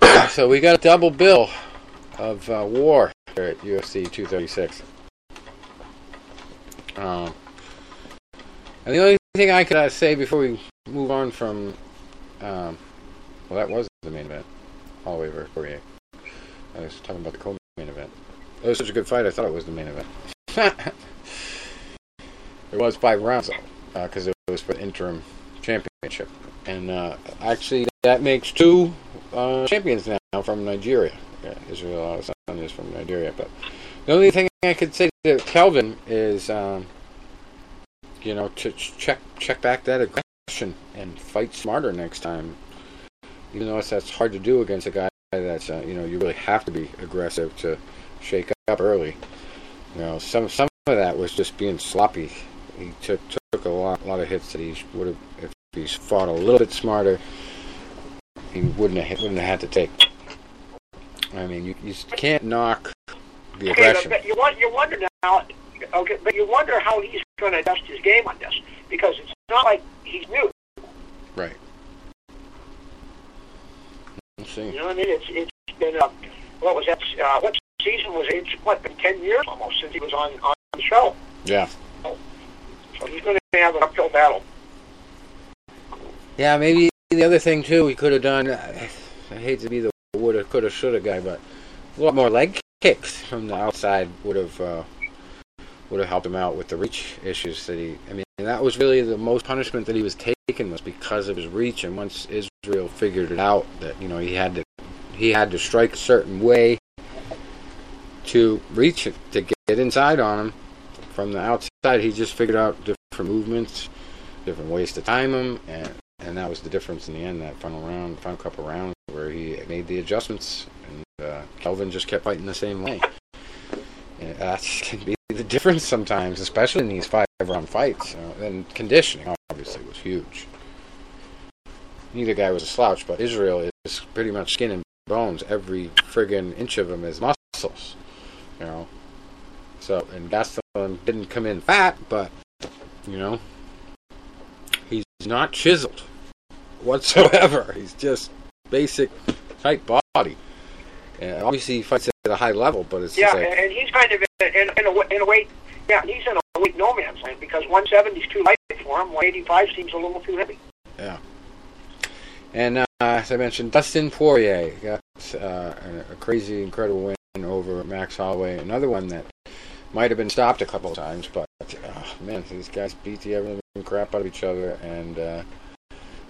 so we got a double bill of uh, war at UFC 236. Um, and the only thing I could uh, say before we move on from, um, well, that was the main event, Holloway versus Poirier. I was talking about the co-main event. It was such a good fight. I thought it was the main event. it was five rounds because uh, it was for the interim championship, and uh, actually that makes two uh, champions now from Nigeria. Yeah, Israel Adesanya is from Nigeria. But the only thing I could say to Kelvin is, um, you know, to check check back that aggression and fight smarter next time. even though that's hard to do against a guy that's uh, you know you really have to be aggressive to shake up early. You know, some some of that was just being sloppy. He took took a lot lot of hits that he would have if he's fought a little bit smarter. He wouldn't have wouldn't have had to take. I mean, you you can't knock the Okay, aggression. but you, want, you wonder now, okay, but you wonder how he's going to adjust his game on this because it's not like he's new. Right. Let's see. You know what I mean? It's it's been uh, what was that? Uh, what season was it? It's what been ten years almost since he was on on the show. Yeah. So he's going to have an uphill battle. Yeah, maybe the other thing too he could have done. I hate to be the woulda, coulda, shoulda guy, but a lot more leg kicks from the outside would have uh, would have helped him out with the reach issues that he. I mean, that was really the most punishment that he was taking was because of his reach. And once Israel figured it out that you know he had to he had to strike a certain way to reach it to get inside on him from the outside, he just figured out different movements, different ways to time him, and and that was the difference in the end. That final round, final couple rounds, where he made the adjustments, and uh, Kelvin just kept fighting the same way. And that can be the difference sometimes, especially in these five-round fights. And conditioning, obviously, was huge. Neither guy was a slouch, but Israel is pretty much skin and bones. Every friggin' inch of him is muscles. You know. So, and Gastelum didn't come in fat, but you know, he's not chiseled whatsoever. He's just basic tight body. And obviously, he fights at a high level, but it's Yeah, like, and, he's kind of in, in, in, a, in a way. Yeah, he's in a weight no man's land because 170 is too light for him. 185 seems a little too heavy. yeah. And uh, as I mentioned, Dustin Poirier got uh, a, a crazy, incredible win over Max Holloway. Another one that might have been stopped a couple of times, but uh, man, these guys beat the ever crap out of each other, and uh,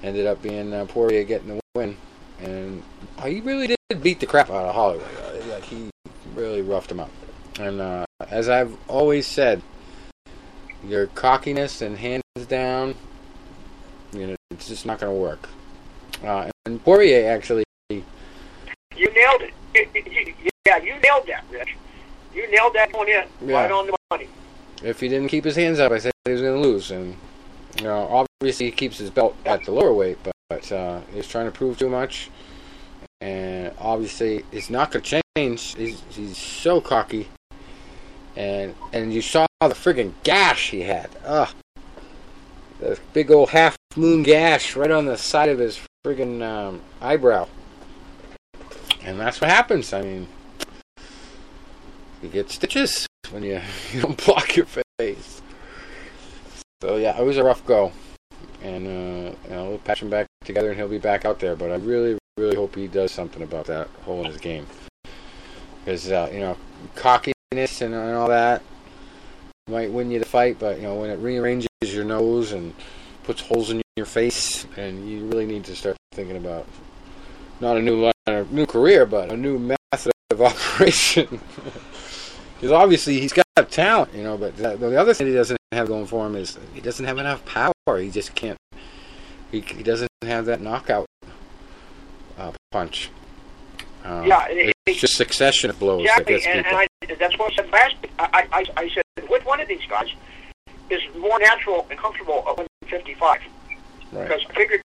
ended up being uh, Poirier getting the win. And he really did beat the crap out of Holloway. Uh, Like he really roughed him up. And uh, as I've always said, your cockiness and hands down, you know, it's just not going to work. Uh, and Poirier actually, You nailed it. Yeah, you nailed that, Rich. You nailed that one in. Yeah. Right on the money. if he didn't keep his hands up, I said he was going to lose. And you know, obviously he keeps his belt at the lower weight, but, but uh, he's trying to prove too much. And obviously, it's not going to change. He's, he's so cocky. And and you saw the friggin' gash he had. Ugh. The big old half moon gash right on the side of his friggin' um, eyebrow. And that's what happens. I mean, you get stitches when you, you don't block your face. So yeah, it was a rough go, and uh, you know, we'll patch him back together, and he'll be back out there. But I really, really hope he does something about that hole in his game, because uh, you know, cockiness and, and all that might win you the fight, but you know, when it rearranges your nose and puts holes in your face, and you really need to start thinking about not a new line, a new career, but a new method of operation. Because obviously he's got talent, you know, but the, the other thing he doesn't have going for him is he doesn't have enough power. He just can't. He, he doesn't have that knockout uh, punch. Um, Yeah, it- it's just succession of blows that Exactly, gets and, and I, that's what I said last week. I, I, I said, which one of these guys is more natural and comfortable at 155? right. Because I figured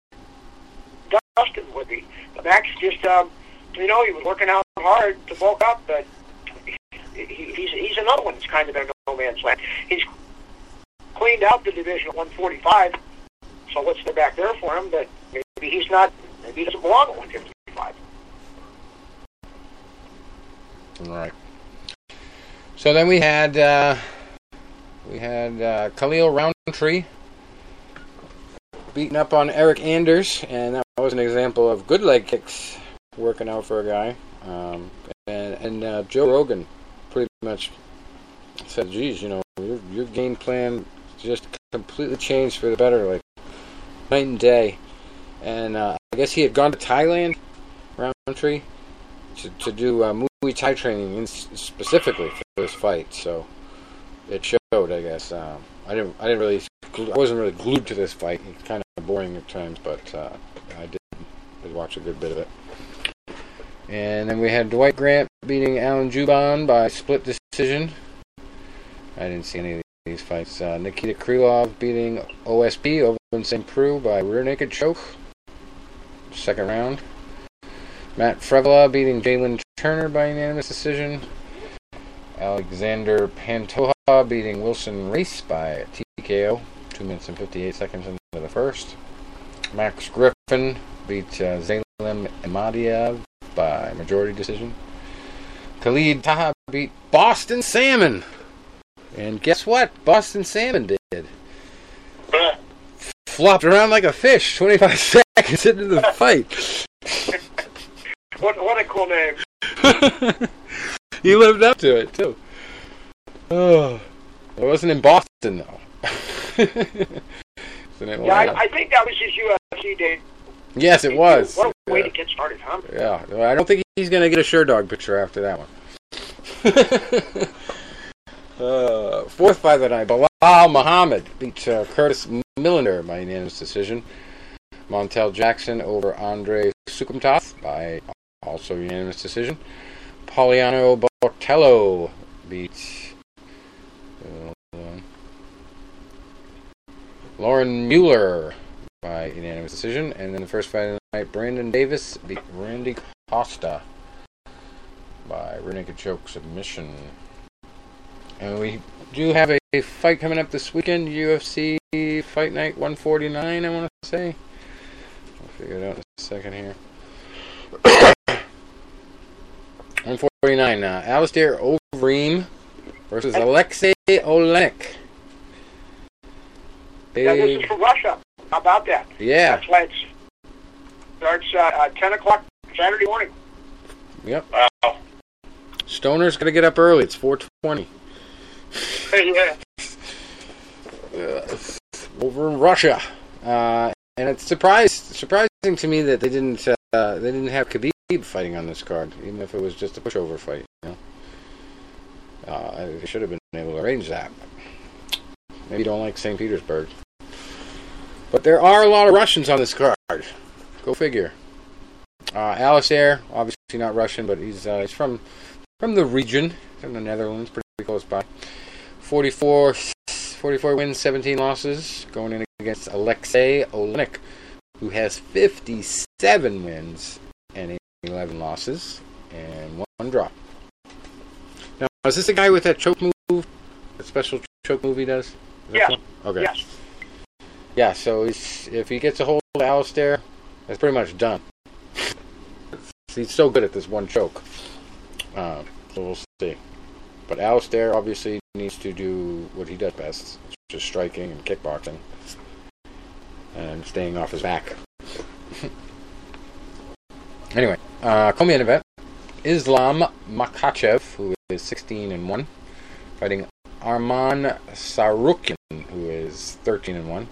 Dustin would be. But Max just, um, you know, he was working out hard to bulk up, but he, he's, he's another one that's kind of in no man's land. He's cleaned out the division at 145, so what's there back there for him? But maybe he's not, maybe he doesn't belong at 155. All right. So then we had uh, we had uh, Khalil Rountree beating up on Eryk Anders, and that was an example of good leg kicks working out for a guy. Um, and and uh, Joe Rogan pretty much said, "Geez, you know, your, your game plan just completely changed for the better, like night and day." And uh, I guess he had gone to Thailand, Rountree, to, to do uh, Muay Thai training in, specifically for this fight. So it showed, I guess. Um, I didn't, I didn't really, I wasn't really glued to this fight. It's kind of boring at times, but uh, I did did watch a good bit of it. And then we had Dwight Grant beating Alan Jouban by split decision. I didn't see any of these fights. Uh, Nikita Krylov beating OSP over in St. Preux by rear naked choke. Second round. Matt Frevola beating Jalin Turner by unanimous decision. Alexander Pantoja beating Wilson Reis by TKO. 2 minutes and 58 seconds into the first. Max Griffin beat uh, Zelim Imadaev by majority decision. Khalid Taha beat Boston Salmon. And guess what? Boston Salmon did. Huh. Flopped around like a fish 25 seconds into the fight. What what a cool name. he lived up to it, too. Oh. It wasn't in Boston, though. Yeah, I, I think that was his UFC day. yes, it was. What a way Yeah. to get started, huh? Yeah, I don't think he's going to get a sure dog picture after that one. Fourth fight of the night, Belal Muhammad beat uh, Curtis Millender by unanimous decision. Montel Jackson over Andre Soukhamthath by also unanimous decision. Poliana Botelho beat uh. Lauren Mueller by unanimous decision. And then the first fight of the night, Brandon Davis beat Randy Costa by naked choke submission. And we do have a, a fight coming up this weekend, UFC Fight Night 149, I want to say. I'll figure it out in a second here. 149, uh, Alistair Overeem versus Alexei Oleynik. Yeah, this is from Russia. How about that? yeah, That's why it starts uh, at 10 o'clock Saturday morning. yep. Wow. Stoner's got to get up early. It's 420. yeah. uh, over in Russia, uh, and it's surprised surprising to me that they didn't uh, they didn't have Khabib fighting on this card, even if it was just a pushover fight. You know, uh, they should have been able to arrange that. Maybe you don't like St. Petersburg, but there are a lot of Russians on this card. Go figure. Uh, Alistair, obviously not Russian, but he's uh, he's from from the region, from the Netherlands, pretty close by. 44, 44 wins, 17 losses, going in against Alexei Oleynik, who has 57 wins and 11 losses and one, one drop. Now, is this the guy with that choke move? That special choke move he does? Is one? Okay. Yes. Yeah, so he's, if he gets a hold of Alistair, that's pretty much done. he's so good at this one choke. Uh, so we'll see. But Alistair obviously needs to do what he does best, which is striking and kickboxing. And staying off his back. anyway, uh, co-main event. Islam Makhachev, who is 16 and 1, fighting Arman Tsarukyan, who is 13 and 1.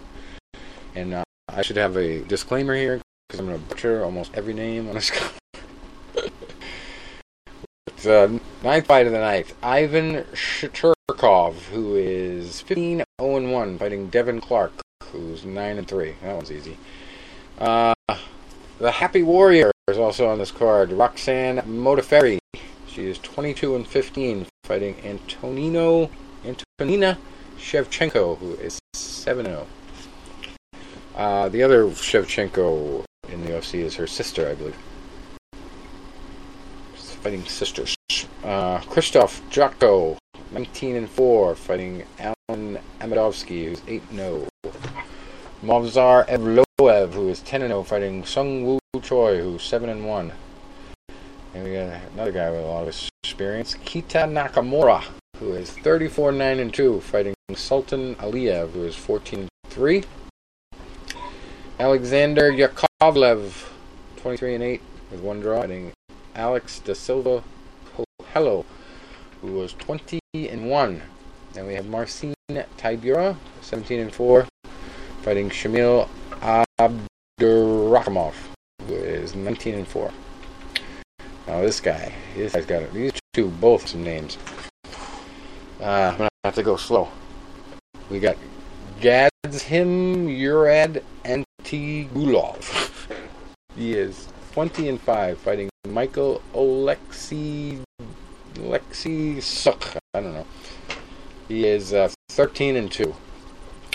And uh, I should have a disclaimer here because I'm going to butcher almost every name on this card. It's uh, ninth fight of the night. Ivan Shaturkov, who is 15 0 1, fighting Devin Clark, who's 9 3. That one's easy. Uh, the Happy Warrior is also on this card. Roxanne Modafferi. She is 22 and 15, fighting Antonino Antonina Shevchenko, who is 7 0. Uh, the other Shevchenko in the UFC is her sister, I believe. Fighting sisters. Uh, Christoph Jotko, 19 and 4, fighting Alan Amadovsky, who's 8 0. Movzar Evloev, who is 10 and 0, fighting Sung Woo Choi, who's 7 and 1. And we got another guy with a lot of experience, Keita Nakamura, who is 34 9 and 2, fighting Sultan Aliyev, who is 14 3. Alexander Yakovlev, 23 and 8, with one draw, fighting Alex Da Silva Hello, who was 20 and 1. Then we have Marcin Tybura, 17 and 4, fighting Shamil Abdurakhimov, who is 19 and 4. Now this guy, this guy's got these two both some names. Uh, I'm gonna have to go slow. We got Gadzhimurad Antigulov. he is 20 and 5, fighting Michael Alexi Alexi Suk. I don't know. He is uh, 13 and 2.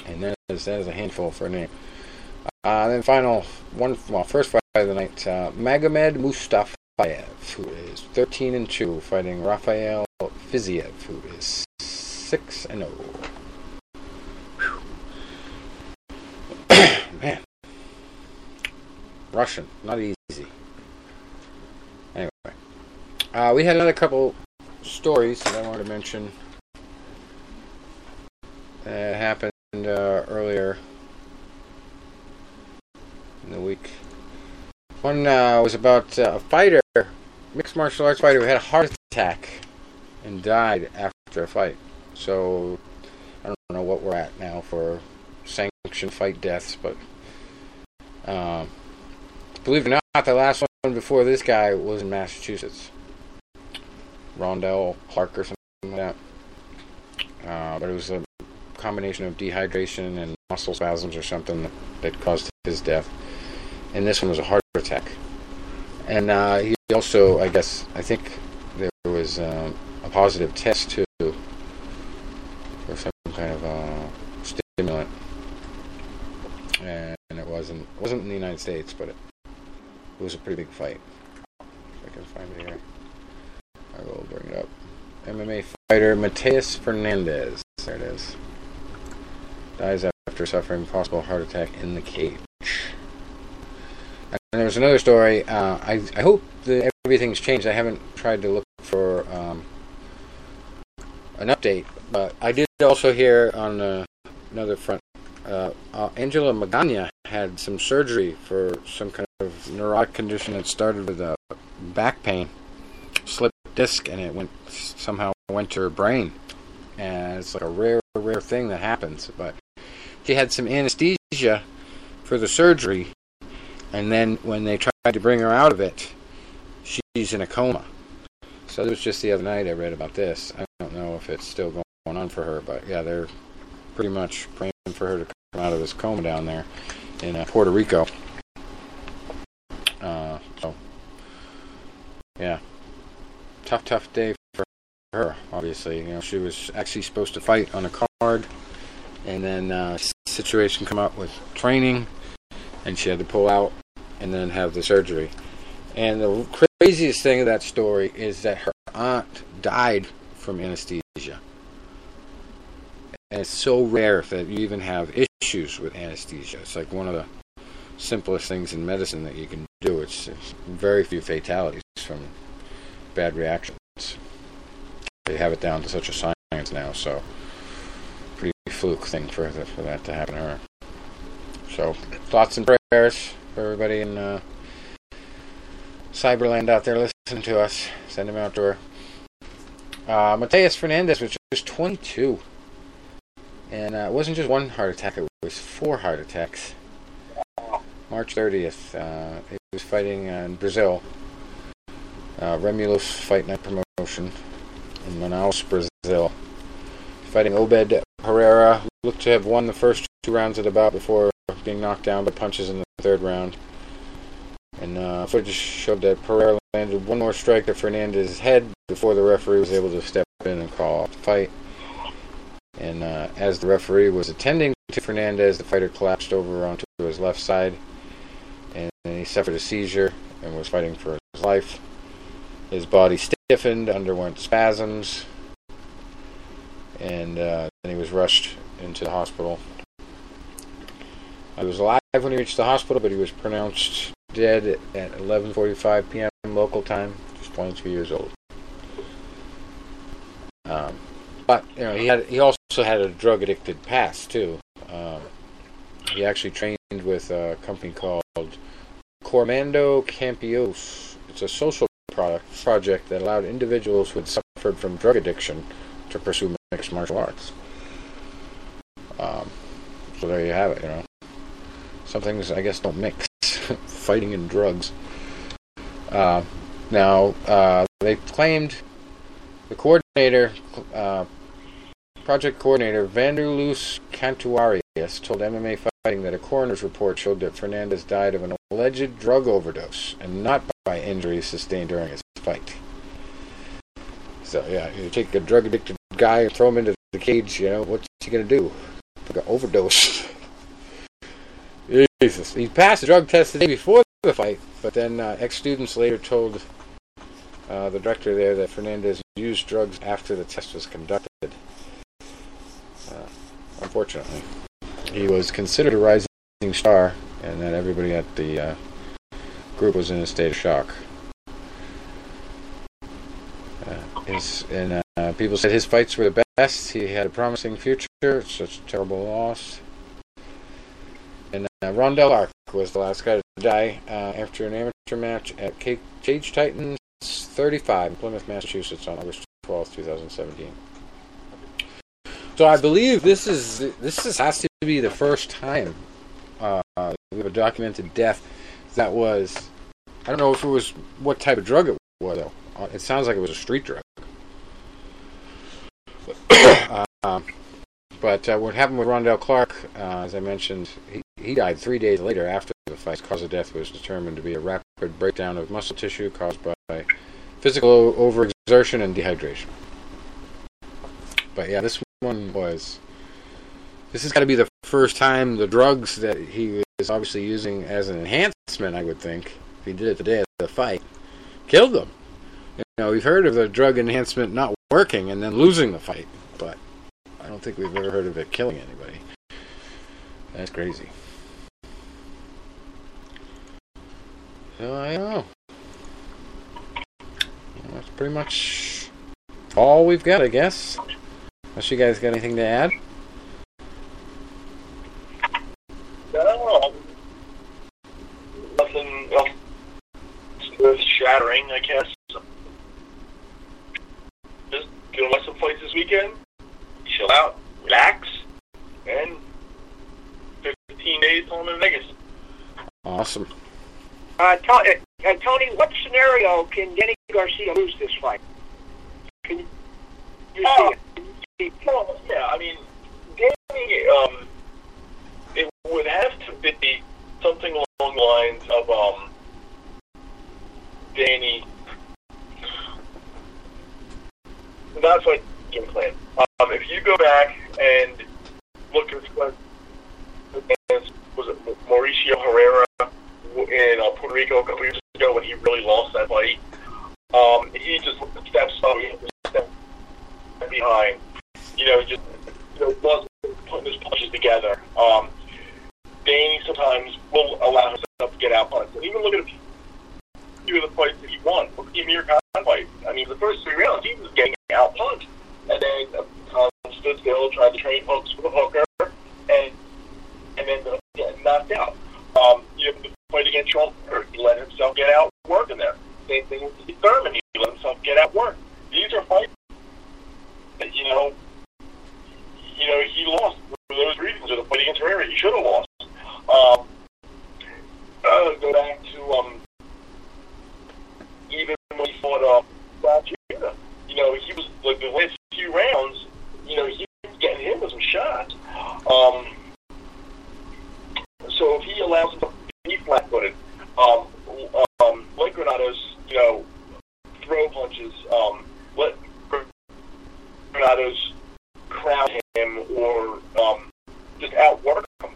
And that is, that is a handful for a name. Uh, then final one, well, first fight of the night, uh, Magomed Mustafayev, who is 13 and 2, fighting Rafael Fiziev, who is 6 and 0. Man, Russian, not easy. Uh, we had another couple stories that I wanted to mention that happened uh, earlier in the week. One uh, was about uh, a fighter, mixed martial arts fighter, who had a heart attack and died after a fight. So I don't know what we're at now for sanctioned fight deaths, but um, believe it or not, the last one before this guy was in Massachusetts. Rondell Clark or something like that. Uh, but it was a combination of dehydration and muscle spasms or something that, that caused his death. And this one was a heart attack. And uh, he also, I guess, I think there was um, a positive test too for some kind of uh, stimulant, and it wasn't wasn't in the United States, but it, it was a pretty big fight. If I can find it here, I will bring it up. MMA fighter Mateus Fernandez. There it is. Dies after suffering possible heart attack in the cage. And there was another story. Uh, I I hope that everything's changed. I haven't tried to look for um, an update, but I did also hear on uh, another front. Uh, uh, Angela Magana had some surgery for some kind of neurotic condition that started with a back pain, disc, and it went somehow went to her brain, and it's like a rare, rare thing that happens. But she had some anesthesia for the surgery, and then when they tried to bring her out of it, she's in a coma. So it was just the other night I read about this. I don't know if it's still going on for her, but yeah, they're pretty much praying for her to come out of this coma down there in uh, Puerto Rico. Uh, so, yeah, tough, tough day for her. Obviously, you know, she was actually supposed to fight on a card, and then uh, situation come up with training, and she had to pull out and then have the surgery. And the craziest thing of that story is that her aunt died from anesthesia. And it's so rare that you even have issues with anesthesia. It's like one of the simplest things in medicine that you can do. It's, it's very few fatalities from bad reactions. They have it down to such a science now, so pretty fluke thing for, the, for that to happen to her. So thoughts and prayers for everybody in uh, Cyberland out there listening to us. Send them out to her. Uh, Mateus Fernandez was just 22. And uh, it wasn't just one heart attack, it was four heart attacks. March 30th, uh, he was fighting in Brazil. Uh, Remulos Fight Night Promotion in Manaus, Brazil. Fighting Obed Herrera, looked to have won the first two rounds of the bout before being knocked down by punches in the third round. And uh, footage showed that Pereira landed one more strike to Fernandez's head before the referee was able to step in and call off the fight. And uh, as the referee was attending to Fernandez, the fighter collapsed over onto his left side, and he suffered a seizure and was fighting for his life. His body stiffened, underwent spasms, and uh, then he was rushed into the hospital. He was alive when he reached the hospital, but he was pronounced dead at 11:45 p.m. local time, just 22 years old. Um, but you know, he had he also had a drug addicted past too. Um, he actually trained with a company called Cormando Campios. It's a social product project that allowed individuals who had suffered from drug addiction to pursue mixed martial arts. Um, so there you have it. You know, some things I guess don't mix. fighting and drugs. Uh, now, uh, they claimed the coordinator uh, project coordinator Vanderloos Cantuarius told MMA Fighting that a coroner's report showed that Fernandez died of an alleged drug overdose and not by injuries sustained during his fight. So yeah, you take a drug addicted guy and throw him into the cage. You know what's he gonna do? Like an overdose. Jesus, he passed the drug test the day before the fight, but then uh, ex students later told uh, the director there that Fernandez used drugs after the test was conducted. Uh, unfortunately, he was considered a rising star, and that everybody at the uh, group was in a state of shock. Uh, his and uh, people said his fights were the best. He had a promising future. Such a terrible loss. And uh, Rondell Clark was the last guy to die uh, after an amateur match at Cage Titans 35 in Plymouth, Massachusetts on August 12, 2017. So I believe this is this is, has to be the first time uh, we have a documented death that was I don't know if it was what type of drug it was though. Uh, it sounds like it was a street drug. um, but uh, what happened with Rondell Clark, uh, as I mentioned, he, he died three days later after the fight. Cause of death was determined to be a rapid breakdown of muscle tissue caused by physical overexertion and dehydration. But yeah, this one was. This has got to be the first time the drugs that he was obviously using as an enhancement, I would think, if he did it the day of the fight, killed them. You know, we've heard of the drug enhancement not working and then losing the fight, but I don't think we've ever heard of it killing anybody. That's crazy. So I don't know. That's pretty much all we've got, I guess. Unless you guys got anything to add? No, nothing else earth shattering, I guess. Just gonna watch some fights this weekend, chill out, relax, and 15 days home in Vegas. Awesome. Uh, to- uh, Tony, what scenario can Danny Garcia lose this fight? Can you, you Oh. see it? Well, yeah, I mean, Danny, um, it would have to be something along the lines of, um, Danny. That's like game plan. Um, if you go back and look at what was it Mauricio Herrera in uh, Puerto Rico a couple years ago when he really lost that fight, um, he just steps up, he steps behind you know, just you know, wasn't putting his punches together. Um, Danny sometimes will allow himself to get out punched. And even look at a few of the fights that he won. Look at the Amir Khan fight. I mean, the first three rounds, he was getting out punched. And then uh, Khan stood still, tried to train hooks with a hooker, and and then uh, getting knocked out. Um, you know, the fight against Trump, he let himself get out working there. Same thing with Thurman. He let himself get out work. These are fights that, you know, you know, he lost for those reasons. Or the fight against Herrera, he should have lost. Um, uh, go back to um, even when he fought Zab Judah. You know, he was like the last few rounds. You know, he getting hit with some shots. Um, so if he allows him to be flat-footed, um, um, let Granados, you know, throw punches. Um, let Granados crowd him or um, just outwork him.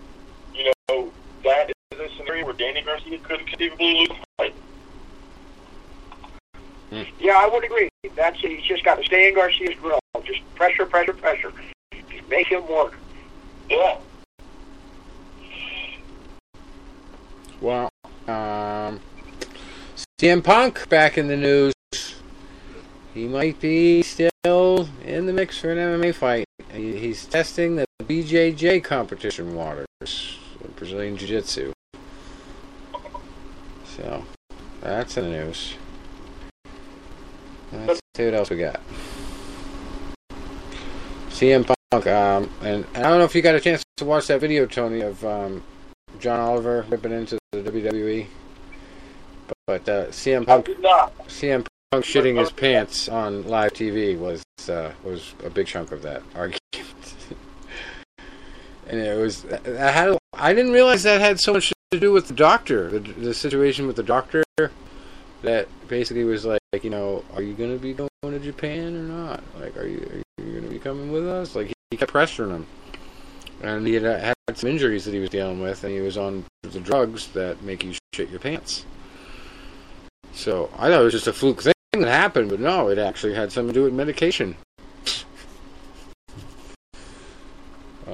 You know, that is a scenario where Danny Garcia could conceivably lose the fight. Yeah, I would agree. That's it. He's just got to stay in Garcia's grill. Just pressure, pressure, pressure. Just make him work. Yeah. Well, um, CM Punk back in the news. He might be still in the mix for an MMA fight. He, he's testing the BJJ competition waters, Brazilian Jiu Jitsu. So, that's in the news. Let's see what else we got. CM Punk, um, and, and I don't know if you got a chance to watch that video, Tony, of um, John Oliver ripping into the WWE. But, but uh, CM Punk. CM Punk shitting his pants on live TV was uh, was a big chunk of that argument. And it was I had I didn't realize that had so much to do with the doctor, the, the situation with the doctor. That basically was like, you know, are you going to be going to Japan or not? Like, are you are you going to be coming with us? Like, he, he kept pressuring him, and he had uh, had some injuries that he was dealing with, and he was on the drugs that make you shit your pants. So I thought it was just a fluke thing that happened, but no, it actually had something to do with medication.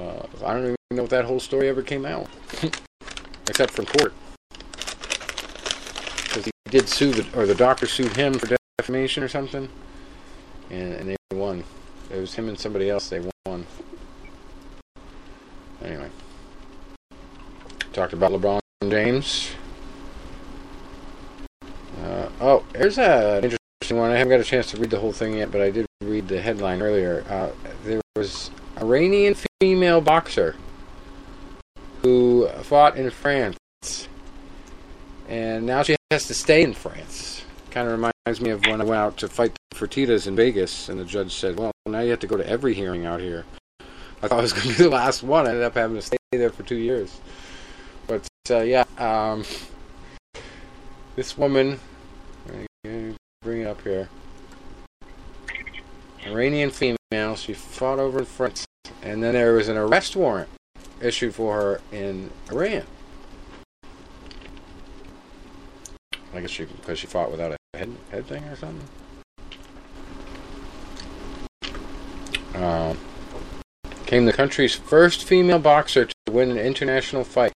Uh, I don't even know if that whole story ever came out, except from court, because he did sue the or the doctor sued him for defamation or something, and, and they won. It was him and somebody else. They won. Anyway, talked about LeBron James. Uh, oh, here's a interesting one. I haven't got a chance to read the whole thing yet, but I did read the headline earlier. Uh, there was Iranian female boxer who fought in France, and now she has to stay in France. Kind of reminds me of when I went out to fight for Fertittas in Vegas, and the judge said, "Well, now you have to go to every hearing out here." I thought it was going to be the last one. I ended up having to stay there for two years. But uh, yeah, um, this woman, bring it up here. Iranian female. She fought over in France, and then there was an arrest warrant issued for her in Iran. I guess she because she fought without a head head thing or something. Um, became the country's first female boxer to win an international fight.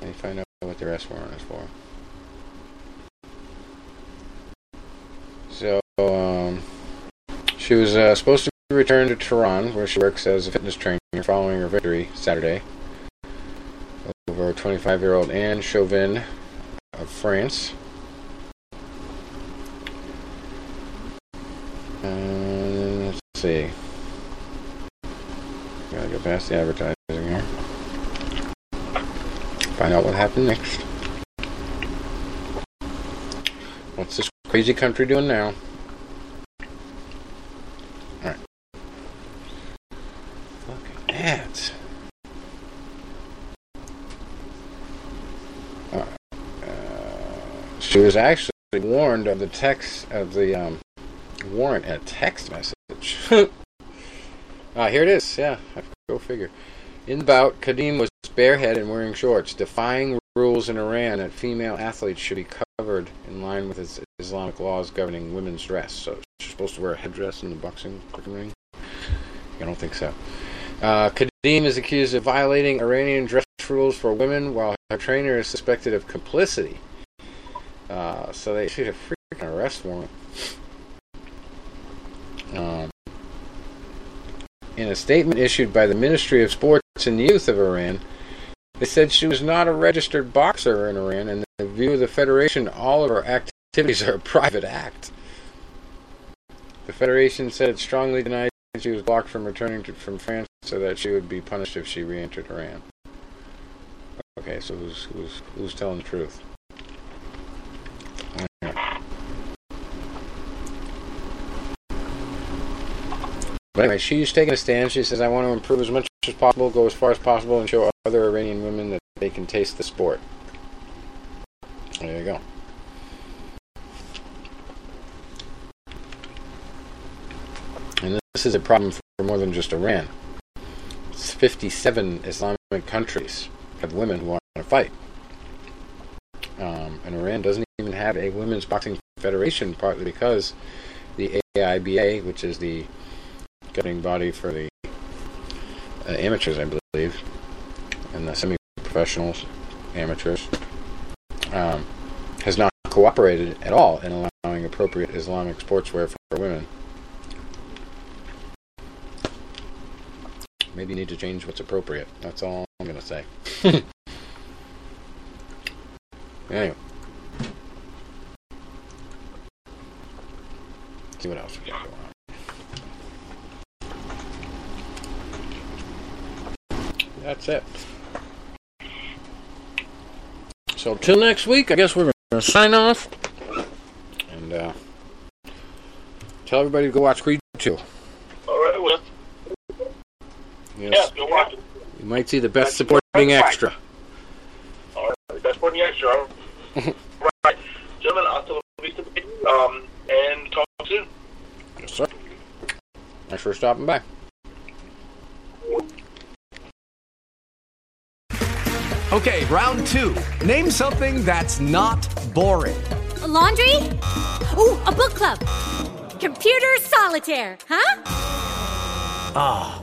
Let me find out what the arrest warrant is for. Um, she was uh, supposed to return to Tehran, where she works as a fitness trainer, following her victory Saturday over 25-year-old Anne Chauvin of France. Uh, let's see. Gotta get past the advertising here. Find out what happened next. What's this crazy country doing now? Alright. Look at that. Uh, she was actually warned of the text of the um, warrant in a text message. ah, here it is. Yeah, go figure. In the bout, Khadem was bareheaded and wearing shorts, defying rules in Iran that female athletes should be covered in line with its Islamic laws governing women's dress. So she's supposed to wear a headdress in the boxing ring? I don't think so. Uh, Khadem is accused of violating Iranian dress rules for women, while her trainer is suspected of complicity. Uh, so they issued a freaking arrest warrant. Um, in a statement issued by the Ministry of Sports and Youth of Iran, they said she was not a registered boxer in Iran, and in the view of the Federation, all of her activities are a private act. The Federation said it strongly denied she was blocked from returning to, from France so that she would be punished if she re entered Iran. Okay, so who's, who's, who's telling the truth? But anyway, she's taking a stand. She says, I want to improve as much as possible, go as far as possible, and show other Iranian women that they can taste the sport. There you go. And this is a problem for more than just Iran. It's 57 Islamic countries have women who want to fight. Um, and Iran doesn't even have a women's boxing federation, partly because the AIBA, which is the governing body for the uh, amateurs, I believe, and the semi-professionals, amateurs, um, has not cooperated at all in allowing appropriate Islamic sportswear for women. Maybe you need to change what's appropriate. That's all I'm going to say. anyway. see what else we got going on. That's it. So till next week, I guess we're going to sign off. And uh, tell everybody to go watch Creed 2. All right, well, Yes. yeah, go watch it. You might see the best That's supporting right. extra. All right, that's for the extra. right, gentlemen, hasta la vista, um, and talk soon. Yes, sir. Thanks for stopping by. Okay, round two. Name something that's not boring. A laundry? Ooh, a book club. Computer solitaire, huh? Ah,